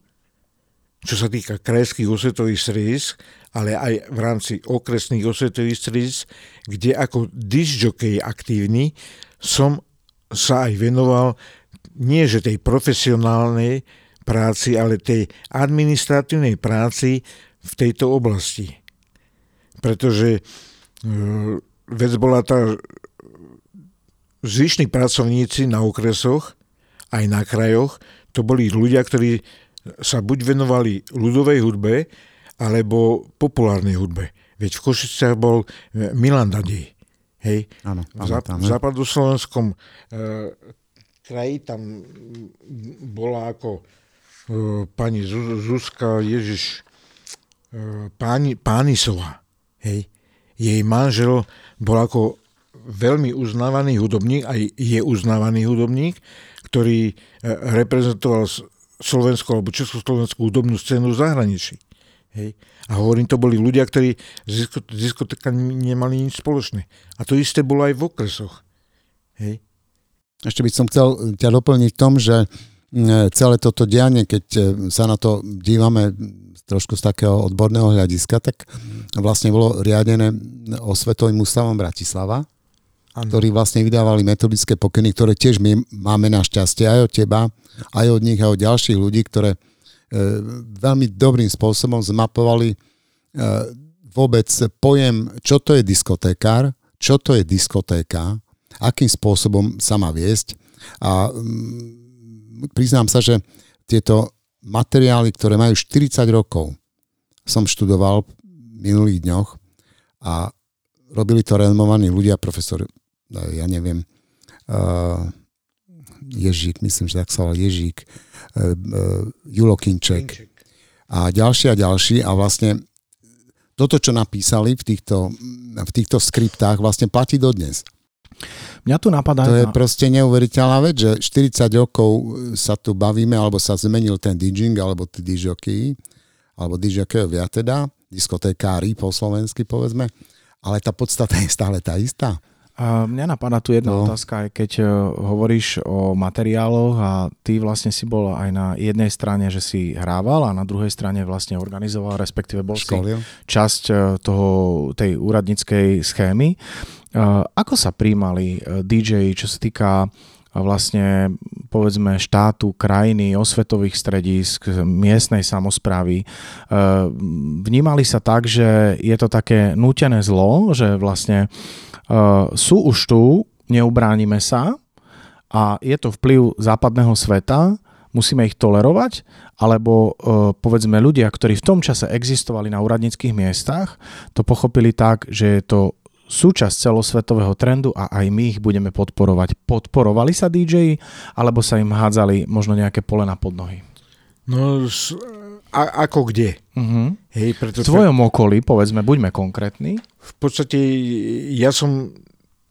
[SPEAKER 2] čo sa týka krajských osvetových stredísk, ale aj v rámci okresných osvetových stredísk, kde ako disjokej aktívny som sa aj venoval nie že tej profesionálnej práci, ale tej administratívnej práci v tejto oblasti. Pretože Hm, vec bola tá, zvyšní pracovníci na okresoch, aj na krajoch, to boli ľudia, ktorí sa buď venovali ľudovej hudbe, alebo populárnej hudbe. Veď v Košiciach bol e, Milan Dadej. Hej?
[SPEAKER 3] Áno,
[SPEAKER 2] v, zap- v západoslovenskom e, kraji tam bola ako e, pani Zuzka Ježiš e, páni, Pánisová. Hej? Jej manžel bol ako veľmi uznávaný hudobník, aj je uznávaný hudobník, ktorý e, reprezentoval slovenskú alebo československú hudobnú scénu v zahraničí. Hej. A hovorím, to boli ľudia, ktorí s diskotekami nemali nič spoločné. A to isté bolo aj v okresoch. Hej.
[SPEAKER 3] Ešte by som chcel ťa doplniť v tom, že celé toto dianie, keď e, sa na to dívame trošku z takého odborného hľadiska, tak vlastne bolo riadené osvetovým ústavom Bratislava, ano. ktorí vlastne vydávali metodické pokyny, ktoré tiež my máme na šťastie aj od teba, aj od nich, aj od ďalších ľudí, ktoré e, veľmi dobrým spôsobom zmapovali e, vôbec pojem, čo to je diskotékár, čo to je diskotéka, akým spôsobom sa má viesť. A mm, priznám sa, že tieto materiály, ktoré majú 40 rokov, som študoval v minulých dňoch a robili to renomovaní ľudia, profesor, ja neviem, uh, Ježík, myslím, že tak sa volal Ježík, uh, uh, Julo Kinček a ďalší a ďalší a vlastne toto, čo napísali v týchto, v týchto skriptách, vlastne platí dodnes.
[SPEAKER 1] Mňa tu napadá...
[SPEAKER 3] To je proste neuveriteľná vec, že 40 rokov sa tu bavíme, alebo sa zmenil ten DJing, alebo tí DJoky, alebo DJokyovia teda, diskotékári po slovensky povedzme, ale tá podstata je stále tá istá.
[SPEAKER 1] A mňa napadá tu jedna no. otázka, aj keď uh, hovoríš o materiáloch a ty vlastne si bol aj na jednej strane, že si hrával a na druhej strane vlastne organizoval, respektíve bol Školil. si časť uh, toho, tej úradníckej schémy. Ako sa príjmali uh, DJ, čo sa týka vlastne povedzme štátu, krajiny, osvetových stredísk, miestnej samozprávy. Vnímali sa tak, že je to také nútené zlo, že vlastne uh, sú už tu, neubránime sa a je to vplyv západného sveta, musíme ich tolerovať, alebo povedzme ľudia, ktorí v tom čase existovali na úradníckých miestach, to pochopili tak, že je to súčasť celosvetového trendu a aj my ich budeme podporovať. Podporovali sa DJ, alebo sa im hádzali možno nejaké polena pod nohy?
[SPEAKER 2] No, a, ako kde?
[SPEAKER 1] Uh-huh. Hej, preto, v tvojom okolí, povedzme, buďme konkrétni.
[SPEAKER 2] V podstate ja som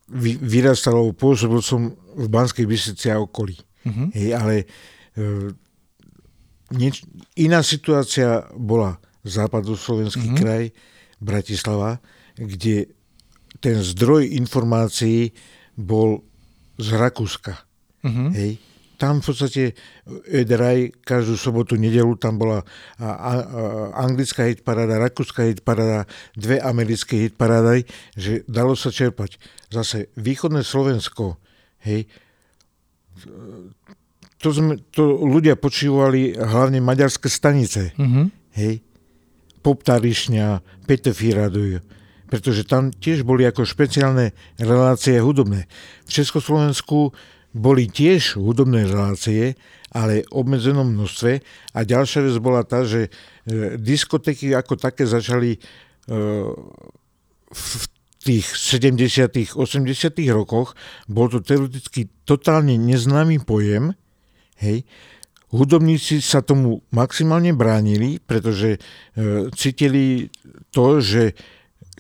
[SPEAKER 2] vy, vyrastal, pôsobil som v Banskej Bystrici a okolí. Uh-huh. Hej, ale e, nieč, iná situácia bola západoslovenský uh-huh. kraj, Bratislava, kde ten zdroj informácií bol z Rakúska. Uh-huh. Hej tam v podstate Ederaj každú sobotu, nedelu tam bola a, a, a, anglická hit paráda, rakúska hit paráda, dve americké hit parády, že dalo sa čerpať. Zase východné Slovensko, hej, to, sme, to ľudia počívali hlavne maďarské stanice, mm-hmm. hej, Poptarišňa, Petefí radujú pretože tam tiež boli ako špeciálne relácie hudobné. V Československu boli tiež hudobné relácie, ale v obmedzenom množstve. A ďalšia vec bola tá, že e, diskotéky ako také začali e, v tých 70 80 rokoch. Bol to teoreticky totálne neznámy pojem. Hej. Hudobníci sa tomu maximálne bránili, pretože e, cítili to, že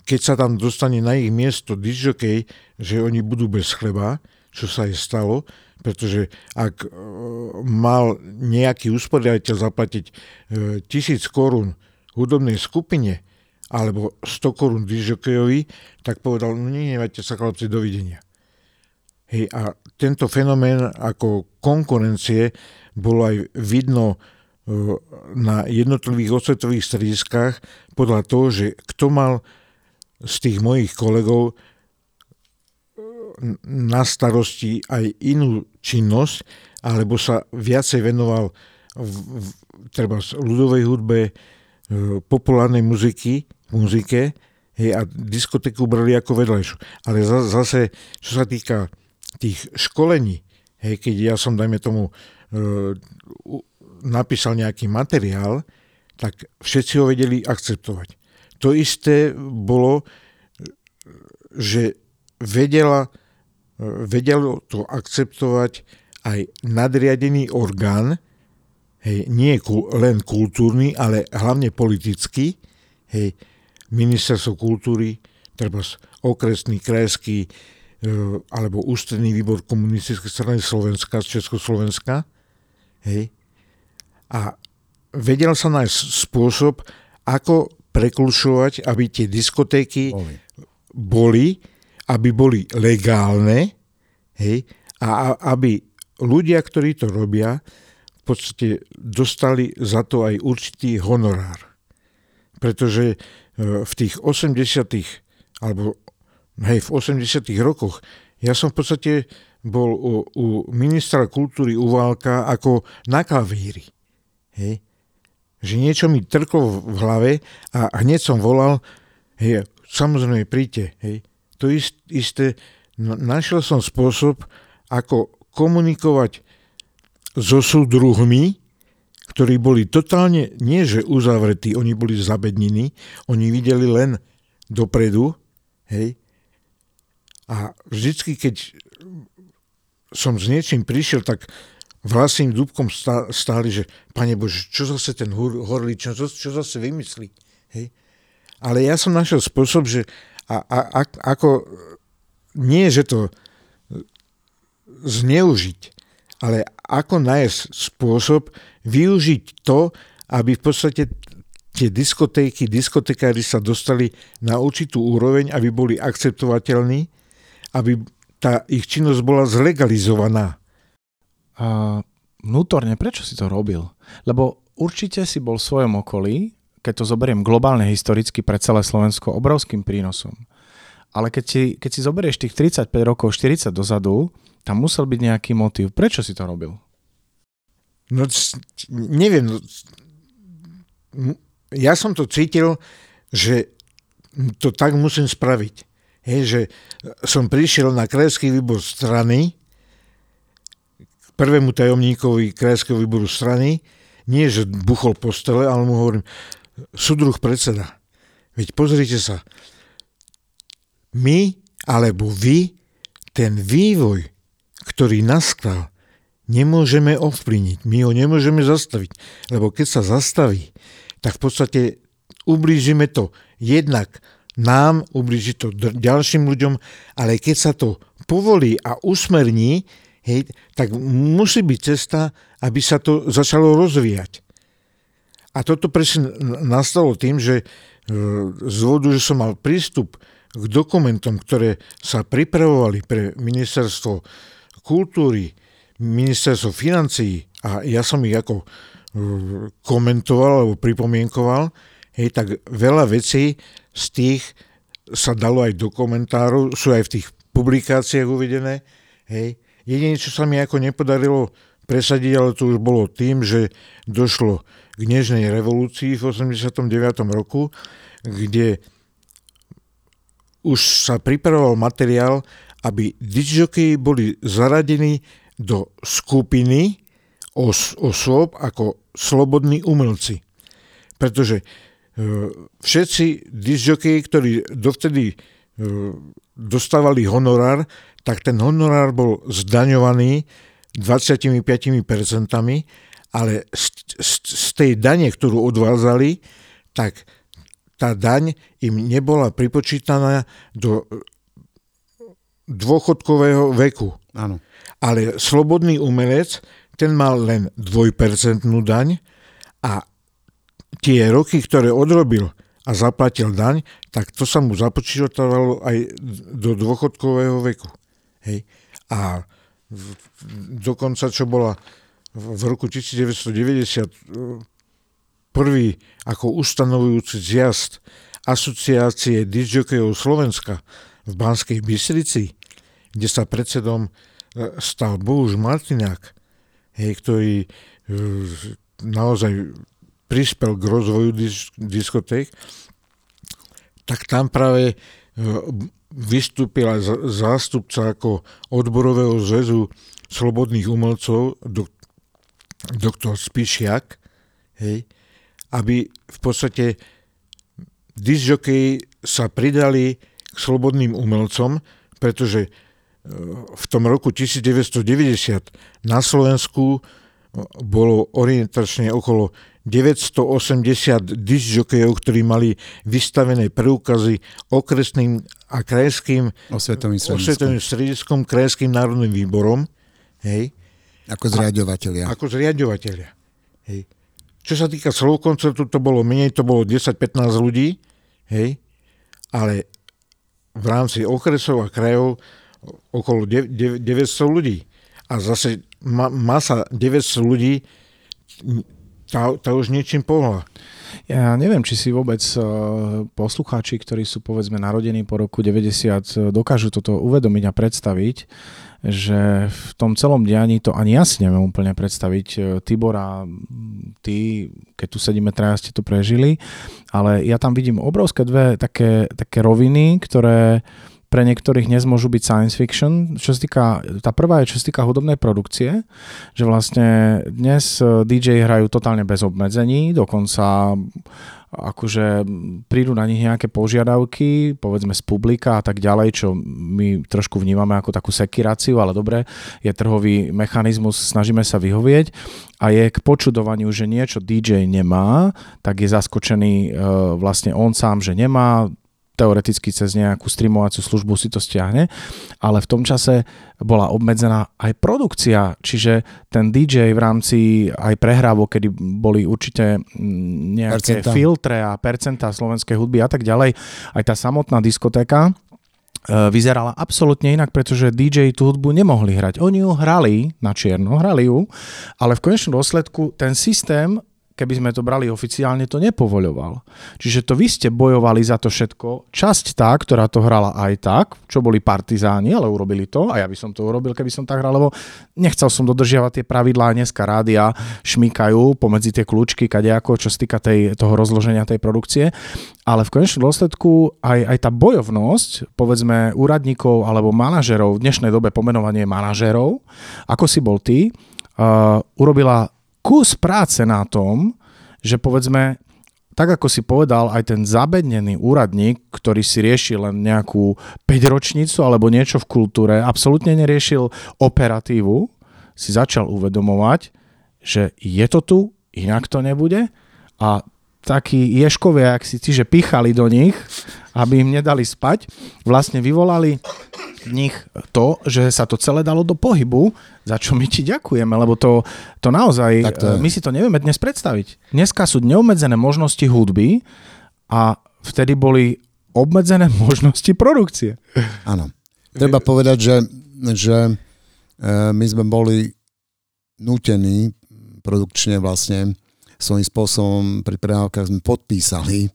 [SPEAKER 2] keď sa tam dostane na ich miesto disjokej, že oni budú bez chleba, čo sa jej stalo, pretože ak e, mal nejaký usporiadateľ zaplatiť e, tisíc korún hudobnej skupine alebo 100 korún dižokejovi, tak povedal, no nenevajte sa chlapci, dovidenia. Hej, a tento fenomén ako konkurencie bolo aj vidno e, na jednotlivých osvetových strediskách podľa toho, že kto mal z tých mojich kolegov na starosti aj inú činnosť, alebo sa viacej venoval v, v, treba ľudovej hudbe, e, populárnej muziky, muzike hej, a diskotéku brali ako vedľajšiu. Ale za, zase, čo sa týka tých školení, hej, keď ja som, dajme tomu, e, napísal nejaký materiál, tak všetci ho vedeli akceptovať. To isté bolo, že vedela vedelo to akceptovať aj nadriadený orgán, hej, nie len kultúrny, ale hlavne politický, hej, ministerstvo kultúry, treba okresný, krajský, e, alebo ústredný výbor komunistickej strany Slovenska, Československa, hej, a vedel sa nájsť spôsob, ako prekulšovať, aby tie diskotéky boli, boli aby boli legálne, hej, a aby ľudia, ktorí to robia, v podstate dostali za to aj určitý honorár. Pretože e, v tých 80 alebo hej, v 80 rokoch ja som v podstate bol u, u ministra kultúry Uválka ako na klavíri. Hej. Že niečo mi trklo v hlave a hneď som volal, hej, samozrejme príďte, hej, to isté, našiel som spôsob, ako komunikovať so súdruhmi, ktorí boli totálne, nie že uzavretí, oni boli zabednení, oni videli len dopredu, hej, a vždycky, keď som s niečím prišiel, tak vlastným dúbkom stáli, že Pane Bože, čo zase ten horlič, čo, čo zase vymyslí. Hej? Ale ja som našiel spôsob, že a, a, a, ako nie, že to zneužiť, ale ako nájsť spôsob využiť to, aby v podstate tie diskotéky, diskotekári sa dostali na určitú úroveň, aby boli akceptovateľní, aby tá ich činnosť bola zlegalizovaná.
[SPEAKER 1] Vnútorne, prečo si to robil? Lebo určite si bol v svojom okolí, keď to zoberiem globálne historicky pre celé Slovensko, obrovským prínosom. Ale keď si, keď si zoberieš tých 35 rokov, 40 dozadu, tam musel byť nejaký motív. Prečo si to robil?
[SPEAKER 2] No, neviem. Ja som to cítil, že to tak musím spraviť. Hej, že som prišiel na krajský výbor strany, prvému tajomníkovi krajského výboru strany, nie, že buchol postele, ale mu hovorím, súdruh predseda, veď pozrite sa, my alebo vy ten vývoj, ktorý nastal, nemôžeme ovplyvniť. My ho nemôžeme zastaviť. Lebo keď sa zastaví, tak v podstate ublížime to jednak nám, ublíži to ďalším ľuďom, ale keď sa to povolí a usmerní, hej, tak musí byť cesta, aby sa to začalo rozvíjať. A toto presne nastalo tým, že e, z dôvodu, že som mal prístup k dokumentom, ktoré sa pripravovali pre ministerstvo kultúry, ministerstvo financií a ja som ich ako e, komentoval alebo pripomienkoval, hej, tak veľa vecí z tých sa dalo aj do komentárov, sú aj v tých publikáciách uvedené. Hej. Jediné, čo sa mi ako nepodarilo presadiť, ale to už bolo tým, že došlo k Nežnej revolúcii v 89. roku, kde už sa pripravoval materiál, aby disjokeji boli zaradení do skupiny os- osôb ako slobodní umelci. Pretože e, všetci disjokeji, ktorí dovtedy e, dostávali honorár, tak ten honorár bol zdaňovaný 25%, ale z, z, z tej dane, ktorú odvádzali, tak tá daň im nebola pripočítaná do dôchodkového veku.
[SPEAKER 3] Áno.
[SPEAKER 2] Ale slobodný umelec, ten mal len dvojpercentnú daň a tie roky, ktoré odrobil a zaplatil daň, tak to sa mu započítavalo aj do dôchodkového veku. Hej. A dokonca, čo bola v roku 1990 prvý ako ustanovujúci zjazd asociácie disjokejov Slovenska v Banskej Bystrici, kde sa predsedom e, stal Bohuž Martinák, hej, ktorý e, naozaj prispel k rozvoju dis- diskoték, tak tam práve vystúpila zástupca ako odborového zväzu slobodných umelcov, dok- doktor Spišiak, hej, aby v podstate disjokeji sa pridali k slobodným umelcom, pretože e, v tom roku 1990 na Slovensku e, bolo orientačne okolo 980 disjokejov, ktorí mali vystavené preukazy okresným a krajským
[SPEAKER 3] osvetovým strediskom,
[SPEAKER 2] osvetovým strediskom krajským národným výborom. Hej.
[SPEAKER 3] Ako zriadovateľia.
[SPEAKER 2] Ako zriadovateľia. Hej. Čo sa týka slovo koncertu, to bolo menej, to bolo 10-15 ľudí, hej, ale v rámci okresov a krajov okolo 900 ľudí. A zase ma, masa 900 ľudí, tá, tá už niečím pohla.
[SPEAKER 1] Ja neviem, či si vôbec eh, poslucháči, ktorí sú povedzme narodení po roku 90, eh, dokážu toto uvedomiť a predstaviť že v tom celom dianí to ani ja si neviem úplne predstaviť. E, Tibora, ty, keď tu sedíme, traja ste to prežili, ale ja tam vidím obrovské dve také, také roviny, ktoré pre niektorých dnes môžu byť science fiction. Čo sa týka, tá prvá je, čo sa týka hudobnej produkcie, že vlastne dnes e, DJ hrajú totálne bez obmedzení, dokonca akože prídu na nich nejaké požiadavky, povedzme z publika a tak ďalej, čo my trošku vnímame ako takú sekiráciu, ale dobre, je trhový mechanizmus, snažíme sa vyhovieť a je k počudovaniu, že niečo DJ nemá, tak je zaskočený e, vlastne on sám, že nemá, teoreticky cez nejakú streamovaciu službu si to stiahne, ale v tom čase bola obmedzená aj produkcia, čiže ten DJ v rámci aj prehrávok, kedy boli určite nejaké percenta. filtre a percentá slovenskej hudby a tak ďalej, aj tá samotná diskotéka, e, vyzerala absolútne inak, pretože DJ tú hudbu nemohli hrať. Oni ju hrali na čierno, hrali ju, ale v konečnom dôsledku ten systém keby sme to brali oficiálne, to nepovoľoval. Čiže to vy ste bojovali za to všetko. Časť tá, ktorá to hrala aj tak, čo boli partizáni, ale urobili to a ja by som to urobil, keby som tak hral, lebo nechcel som dodržiavať tie pravidlá. Dneska rádia šmýkajú pomedzi tie kľúčky, kadejako, čo stýka tej, toho rozloženia tej produkcie. Ale v konečnom dôsledku aj, aj tá bojovnosť, povedzme, úradníkov alebo manažerov, v dnešnej dobe pomenovanie manažerov, ako si bol ty, uh, urobila kus práce na tom, že povedzme, tak ako si povedal, aj ten zabednený úradník, ktorý si riešil len nejakú 5-ročnicu alebo niečo v kultúre, absolútne neriešil operatívu, si začal uvedomovať, že je to tu, inak to nebude a takí ješkovia, ak si že pichali do nich, aby im nedali spať, vlastne vyvolali v nich to, že sa to celé dalo do pohybu, za čo my ti ďakujeme, lebo to, to naozaj, to my si to nevieme dnes predstaviť. Dneska sú neobmedzené možnosti hudby a vtedy boli obmedzené [LAUGHS] možnosti produkcie.
[SPEAKER 3] Áno. Treba povedať, že, že e, my sme boli nútení produkčne vlastne svojím spôsobom pri prehávkach sme podpísali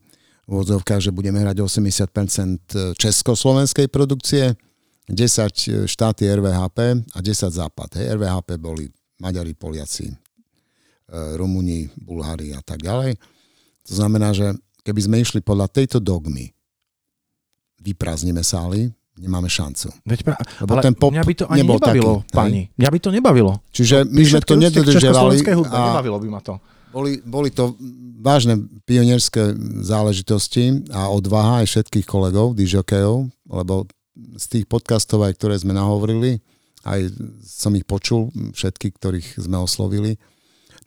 [SPEAKER 3] v odzovkách, že budeme hrať 80% československej produkcie, 10 štáty RVHP a 10 západ. Hej, RVHP boli Maďari, Poliaci, e, Rumúni, Bulhári a tak ďalej. To znamená, že keby sme išli podľa tejto dogmy, vyprázdnime sály, nemáme šancu.
[SPEAKER 1] Veď pra... Lebo ale ten pop mňa by to ani nebavilo, taký, pani. Hej? Mňa by to nebavilo.
[SPEAKER 3] Čiže my sme to nedodržiavali.
[SPEAKER 1] A... Nebavilo by ma to.
[SPEAKER 3] Boli, boli to vážne pionierské záležitosti a odvaha aj všetkých kolegov, dižokejov, lebo z tých podcastov, aj ktoré sme nahovorili, aj som ich počul, všetky, ktorých sme oslovili,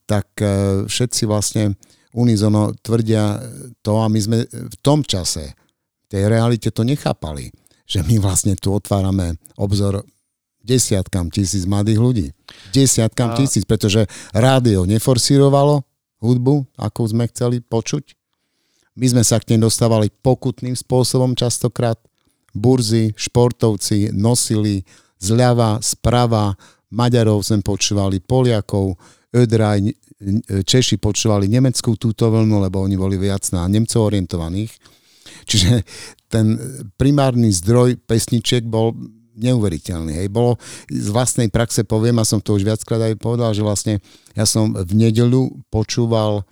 [SPEAKER 3] tak e, všetci vlastne unizono tvrdia to a my sme v tom čase, v tej realite to nechápali, že my vlastne tu otvárame obzor desiatkam tisíc mladých ľudí. Desiatkam a... tisíc, pretože rádio neforsírovalo, hudbu, akú sme chceli počuť. My sme sa k nej dostávali pokutným spôsobom častokrát. Burzy, športovci nosili zľava, sprava, Maďarov sme počúvali, Poliakov, Ödraj, Češi počúvali nemeckú túto vlnu, lebo oni boli viac na Nemcov orientovaných. Čiže ten primárny zdroj pesničiek bol neuveriteľný. Hej. Bolo z vlastnej praxe poviem, a som to už viackrát aj povedal, že vlastne ja som v nedelu počúval e,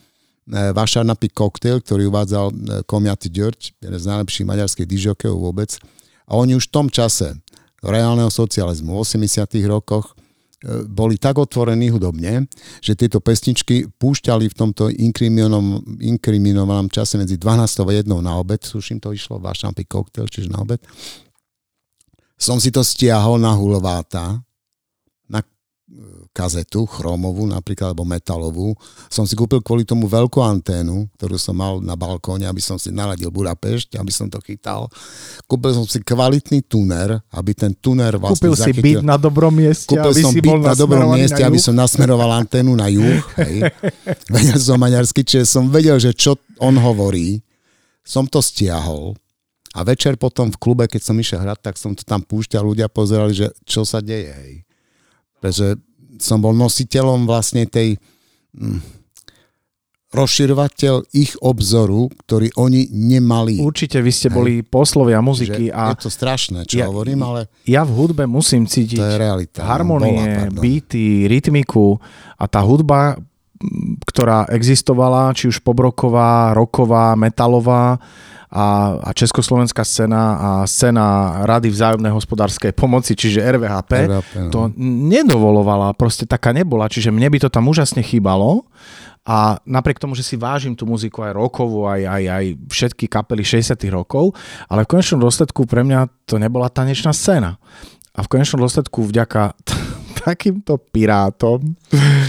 [SPEAKER 3] Vaša napí koktail, ktorý uvádzal e, Komiaty Ďurč, jeden z najlepších maďarských dižokejov vôbec. A oni už v tom čase reálneho socializmu v 80 rokoch e, boli tak otvorení hudobne, že tieto pesničky púšťali v tomto inkriminovanom čase medzi 12 a 1 na obed, suším to išlo, váš napí koktail, čiže na obed som si to stiahol na hulváta, na e, kazetu, chromovú napríklad, alebo metalovú. Som si kúpil kvôli tomu veľkú anténu, ktorú som mal na balkóne, aby som si naladil Budapešť, aby som to chytal. Kúpil som si kvalitný tuner, aby ten tuner vlastne
[SPEAKER 1] Kúpil zachytil. si byt na dobrom mieste,
[SPEAKER 3] Kúpil
[SPEAKER 1] aby
[SPEAKER 3] som
[SPEAKER 1] si byt
[SPEAKER 3] na dobrom mieste, na aby som nasmeroval anténu na juh. Hej. [LAUGHS] vedel som maďarsky, čiže som vedel, že čo on hovorí. Som to stiahol a večer potom v klube, keď som išiel hrať, tak som to tam púšťal, ľudia pozerali, že čo sa deje, hej. Pretože som bol nositeľom vlastne tej hm, rozširovateľ ich obzoru, ktorý oni nemali.
[SPEAKER 1] Určite vy ste hej. boli poslovia muziky. a
[SPEAKER 3] je to strašné, čo ja, hovorím, ale...
[SPEAKER 1] Ja v hudbe musím cítiť
[SPEAKER 3] to je realita,
[SPEAKER 1] no, harmonie, no, beaty, rytmiku a tá hudba, ktorá existovala, či už pobroková, roková, metalová, a, a československá scéna a scéna Rady vzájomnej hospodárskej pomoci, čiže RVHP, RVHP no. to nedovolovala, proste taká nebola, čiže mne by to tam úžasne chýbalo a napriek tomu, že si vážim tú muziku aj rokovú, aj, aj, aj všetky kapely 60 rokov, ale v konečnom dôsledku pre mňa to nebola tanečná scéna. A v konečnom dôsledku vďaka takýmto pirátom.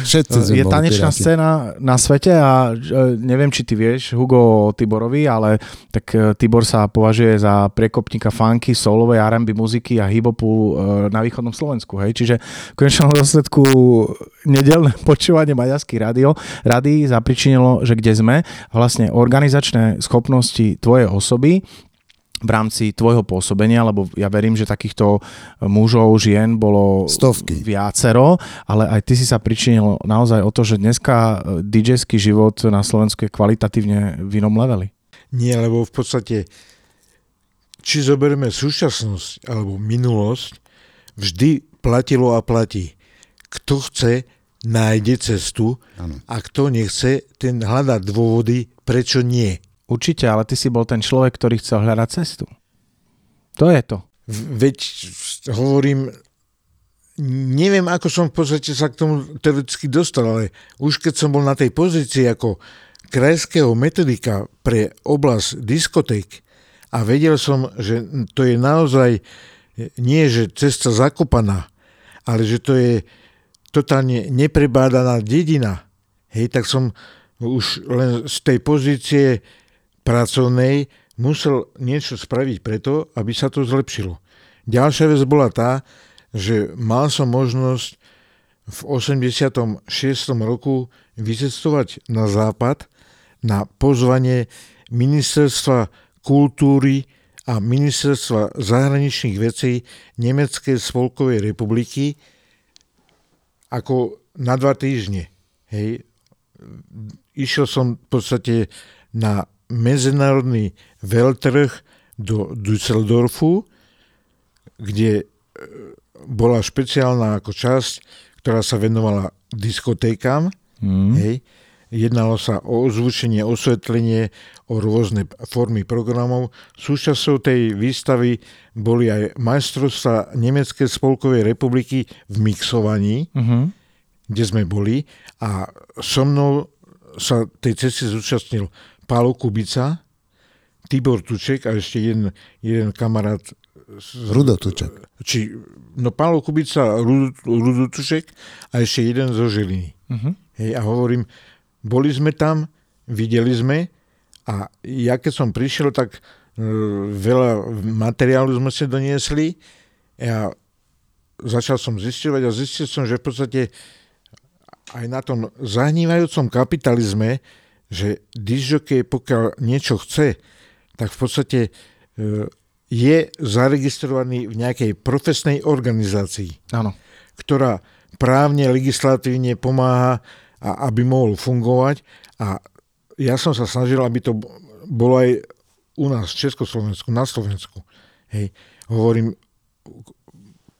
[SPEAKER 3] Všetci
[SPEAKER 1] je tanečná piráti. scéna na svete a e, neviem, či ty vieš Hugo Tiborovi, ale tak e, Tibor sa považuje za priekopníka funky, solovej R&B muziky a hip-hopu e, na východnom Slovensku. Hej? Čiže v konečnom dôsledku nedelné [LAUGHS] počúvanie maďarských rádio, rady zapričinilo, že kde sme, vlastne organizačné schopnosti tvojej osoby v rámci tvojho pôsobenia, lebo ja verím, že takýchto mužov, žien bolo
[SPEAKER 3] Stovky.
[SPEAKER 1] viacero, ale aj ty si sa pričinil naozaj o to, že dneska dj život na Slovensku je kvalitatívne v inom leveli.
[SPEAKER 2] Nie, lebo v podstate či zoberieme súčasnosť alebo minulosť, vždy platilo a platí. Kto chce, nájde cestu ano. a kto nechce, ten hľadá dôvody, prečo nie.
[SPEAKER 1] Určite, ale ty si bol ten človek, ktorý chcel hľadať cestu. To je to.
[SPEAKER 2] Veď hovorím, neviem, ako som v podstate sa k tomu teoreticky dostal, ale už keď som bol na tej pozícii ako krajského metodika pre oblasť diskoték a vedel som, že to je naozaj nie, že cesta zakopaná, ale že to je totálne neprebádaná dedina, hej, tak som už len z tej pozície pracovnej musel niečo spraviť preto, aby sa to zlepšilo. Ďalšia vec bola tá, že mal som možnosť v 86. roku vycestovať na západ na pozvanie ministerstva kultúry a ministerstva zahraničných vecí Nemeckej spolkovej republiky ako na dva týždne. Hej. Išiel som v podstate na medzinárodný veľtrh do Düsseldorfu, kde e, bola špeciálna ako časť, ktorá sa venovala diskotékám. Mm. Hej. Jednalo sa o ozvučenie, osvetlenie, o rôzne formy programov. Súčasťou tej výstavy boli aj majstrovstva Nemeckej spolkovej republiky v mixovaní, mm-hmm. kde sme boli a so mnou sa tej cesty zúčastnil Pálo Kubica, Tibor Tuček a ešte jeden, jeden kamarát
[SPEAKER 3] z, Rudo Tuček.
[SPEAKER 2] Či, no Pálo Kubica, Rudo, Rudo Tuček a ešte jeden zo Žiliny. Uh-huh. Hej, a hovorím, boli sme tam, videli sme a ja keď som prišiel, tak e, veľa materiálu sme si doniesli. Ja začal som zisťovať a zistil som, že v podstate aj na tom zahnívajúcom kapitalizme že disjockey, pokiaľ niečo chce, tak v podstate e, je zaregistrovaný v nejakej profesnej organizácii,
[SPEAKER 1] Áno.
[SPEAKER 2] ktorá právne, legislatívne pomáha, a aby mohol fungovať. A ja som sa snažil, aby to bolo aj u nás v Československu, na Slovensku. Hej. Hovorím,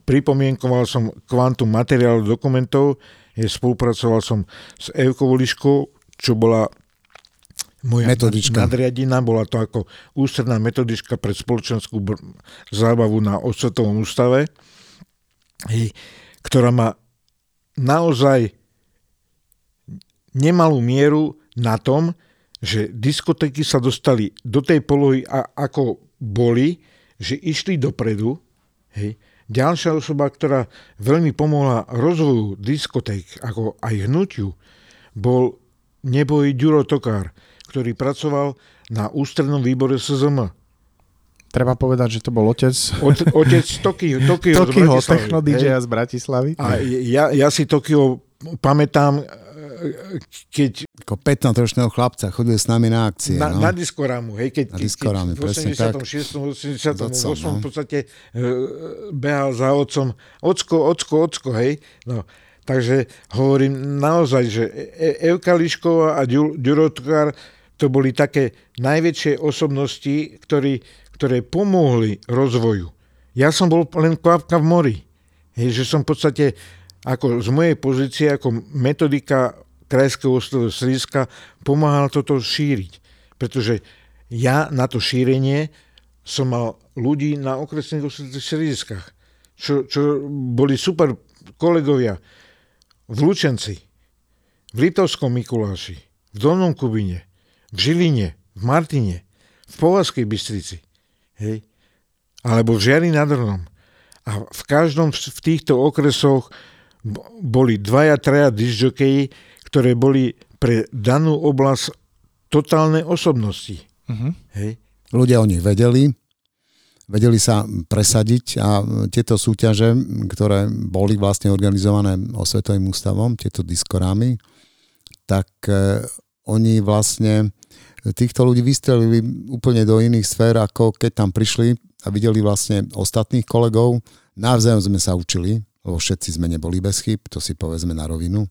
[SPEAKER 2] pripomienkoval som kvantum materiálu dokumentov, spolupracoval som s Evkou Liškou, čo bola moja metodička. nadriadina, bola to ako ústredná metodička pre spoločenskú zábavu na osvetovom ústave, ktorá má naozaj nemalú mieru na tom, že diskotéky sa dostali do tej polohy, a, ako boli, že išli dopredu. Hej. Ďalšia osoba, ktorá veľmi pomohla rozvoju diskoték, ako aj hnutiu, bol neboj Ďuro Tokár, ktorý pracoval na ústrednom výbore SZM.
[SPEAKER 1] Treba povedať, že to bol otec...
[SPEAKER 2] Od, otec Tokio, [LAUGHS] Tokio,
[SPEAKER 1] Tokio techno DJ z Bratislavy.
[SPEAKER 2] A ja, ja si Tokio pamätám, keď...
[SPEAKER 3] Ako 15-ročného chlapca chodil s nami na akcie.
[SPEAKER 2] Na,
[SPEAKER 3] no?
[SPEAKER 2] na diskorámu, hej, keď,
[SPEAKER 3] na diskorámu,
[SPEAKER 2] keď v 86. 88. No. v podstate uh, behal za otcom, ocko, ocko, ocko, hej. No, takže hovorím naozaj, že e- Evka Lišková a Ďurotkár to boli také najväčšie osobnosti, ktorí, ktoré pomohli rozvoju. Ja som bol len kvapka v mori. Hej, že som v podstate ako z mojej pozície ako metodika Krajského ostrovu Sriska pomáhal toto šíriť. Pretože ja na to šírenie som mal ľudí na okresných Sriskách, čo, čo boli super kolegovia v Lučenci, v Litovskom Mikuláši, v Dolnom Kubine, v Žiline, v Martine, v Povazkej Bystrici, hej, alebo v Žiari nad Hronom. A v každom v týchto okresoch boli dvaja, traja disjokeji, ktoré boli pre danú oblasť totálne osobnosti. Uh-huh. Hej.
[SPEAKER 3] Ľudia o nich vedeli, vedeli sa presadiť a tieto súťaže, ktoré boli vlastne organizované Osvetovým ústavom, tieto diskorámy, tak e, oni vlastne týchto ľudí vystrelili úplne do iných sfér, ako keď tam prišli a videli vlastne ostatných kolegov. Navzájom sme sa učili, lebo všetci sme neboli bez chyb, to si povedzme na rovinu.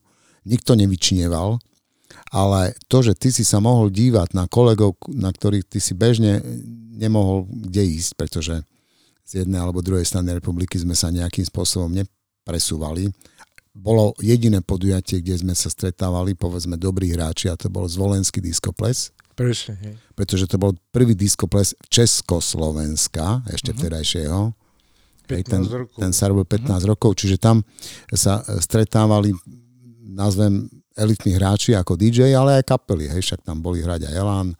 [SPEAKER 3] Nikto nevyčnieval, ale to, že ty si sa mohol dívať na kolegov, na ktorých ty si bežne nemohol kde ísť, pretože z jednej alebo druhej strany republiky sme sa nejakým spôsobom nepresúvali bolo jediné podujatie, kde sme sa stretávali, povedzme, dobrí hráči a to bol Zvolenský diskoples.
[SPEAKER 2] Hej.
[SPEAKER 3] Pretože to bol prvý diskoples Československa, ešte uh-huh. vtedajšieho.
[SPEAKER 2] 15
[SPEAKER 3] ten,
[SPEAKER 2] rokov.
[SPEAKER 3] ten sa robil 15 uh-huh. Rokov, čiže tam sa stretávali, nazvem, elitní hráči ako DJ, ale aj kapely, hej, však tam boli hrať aj Elan,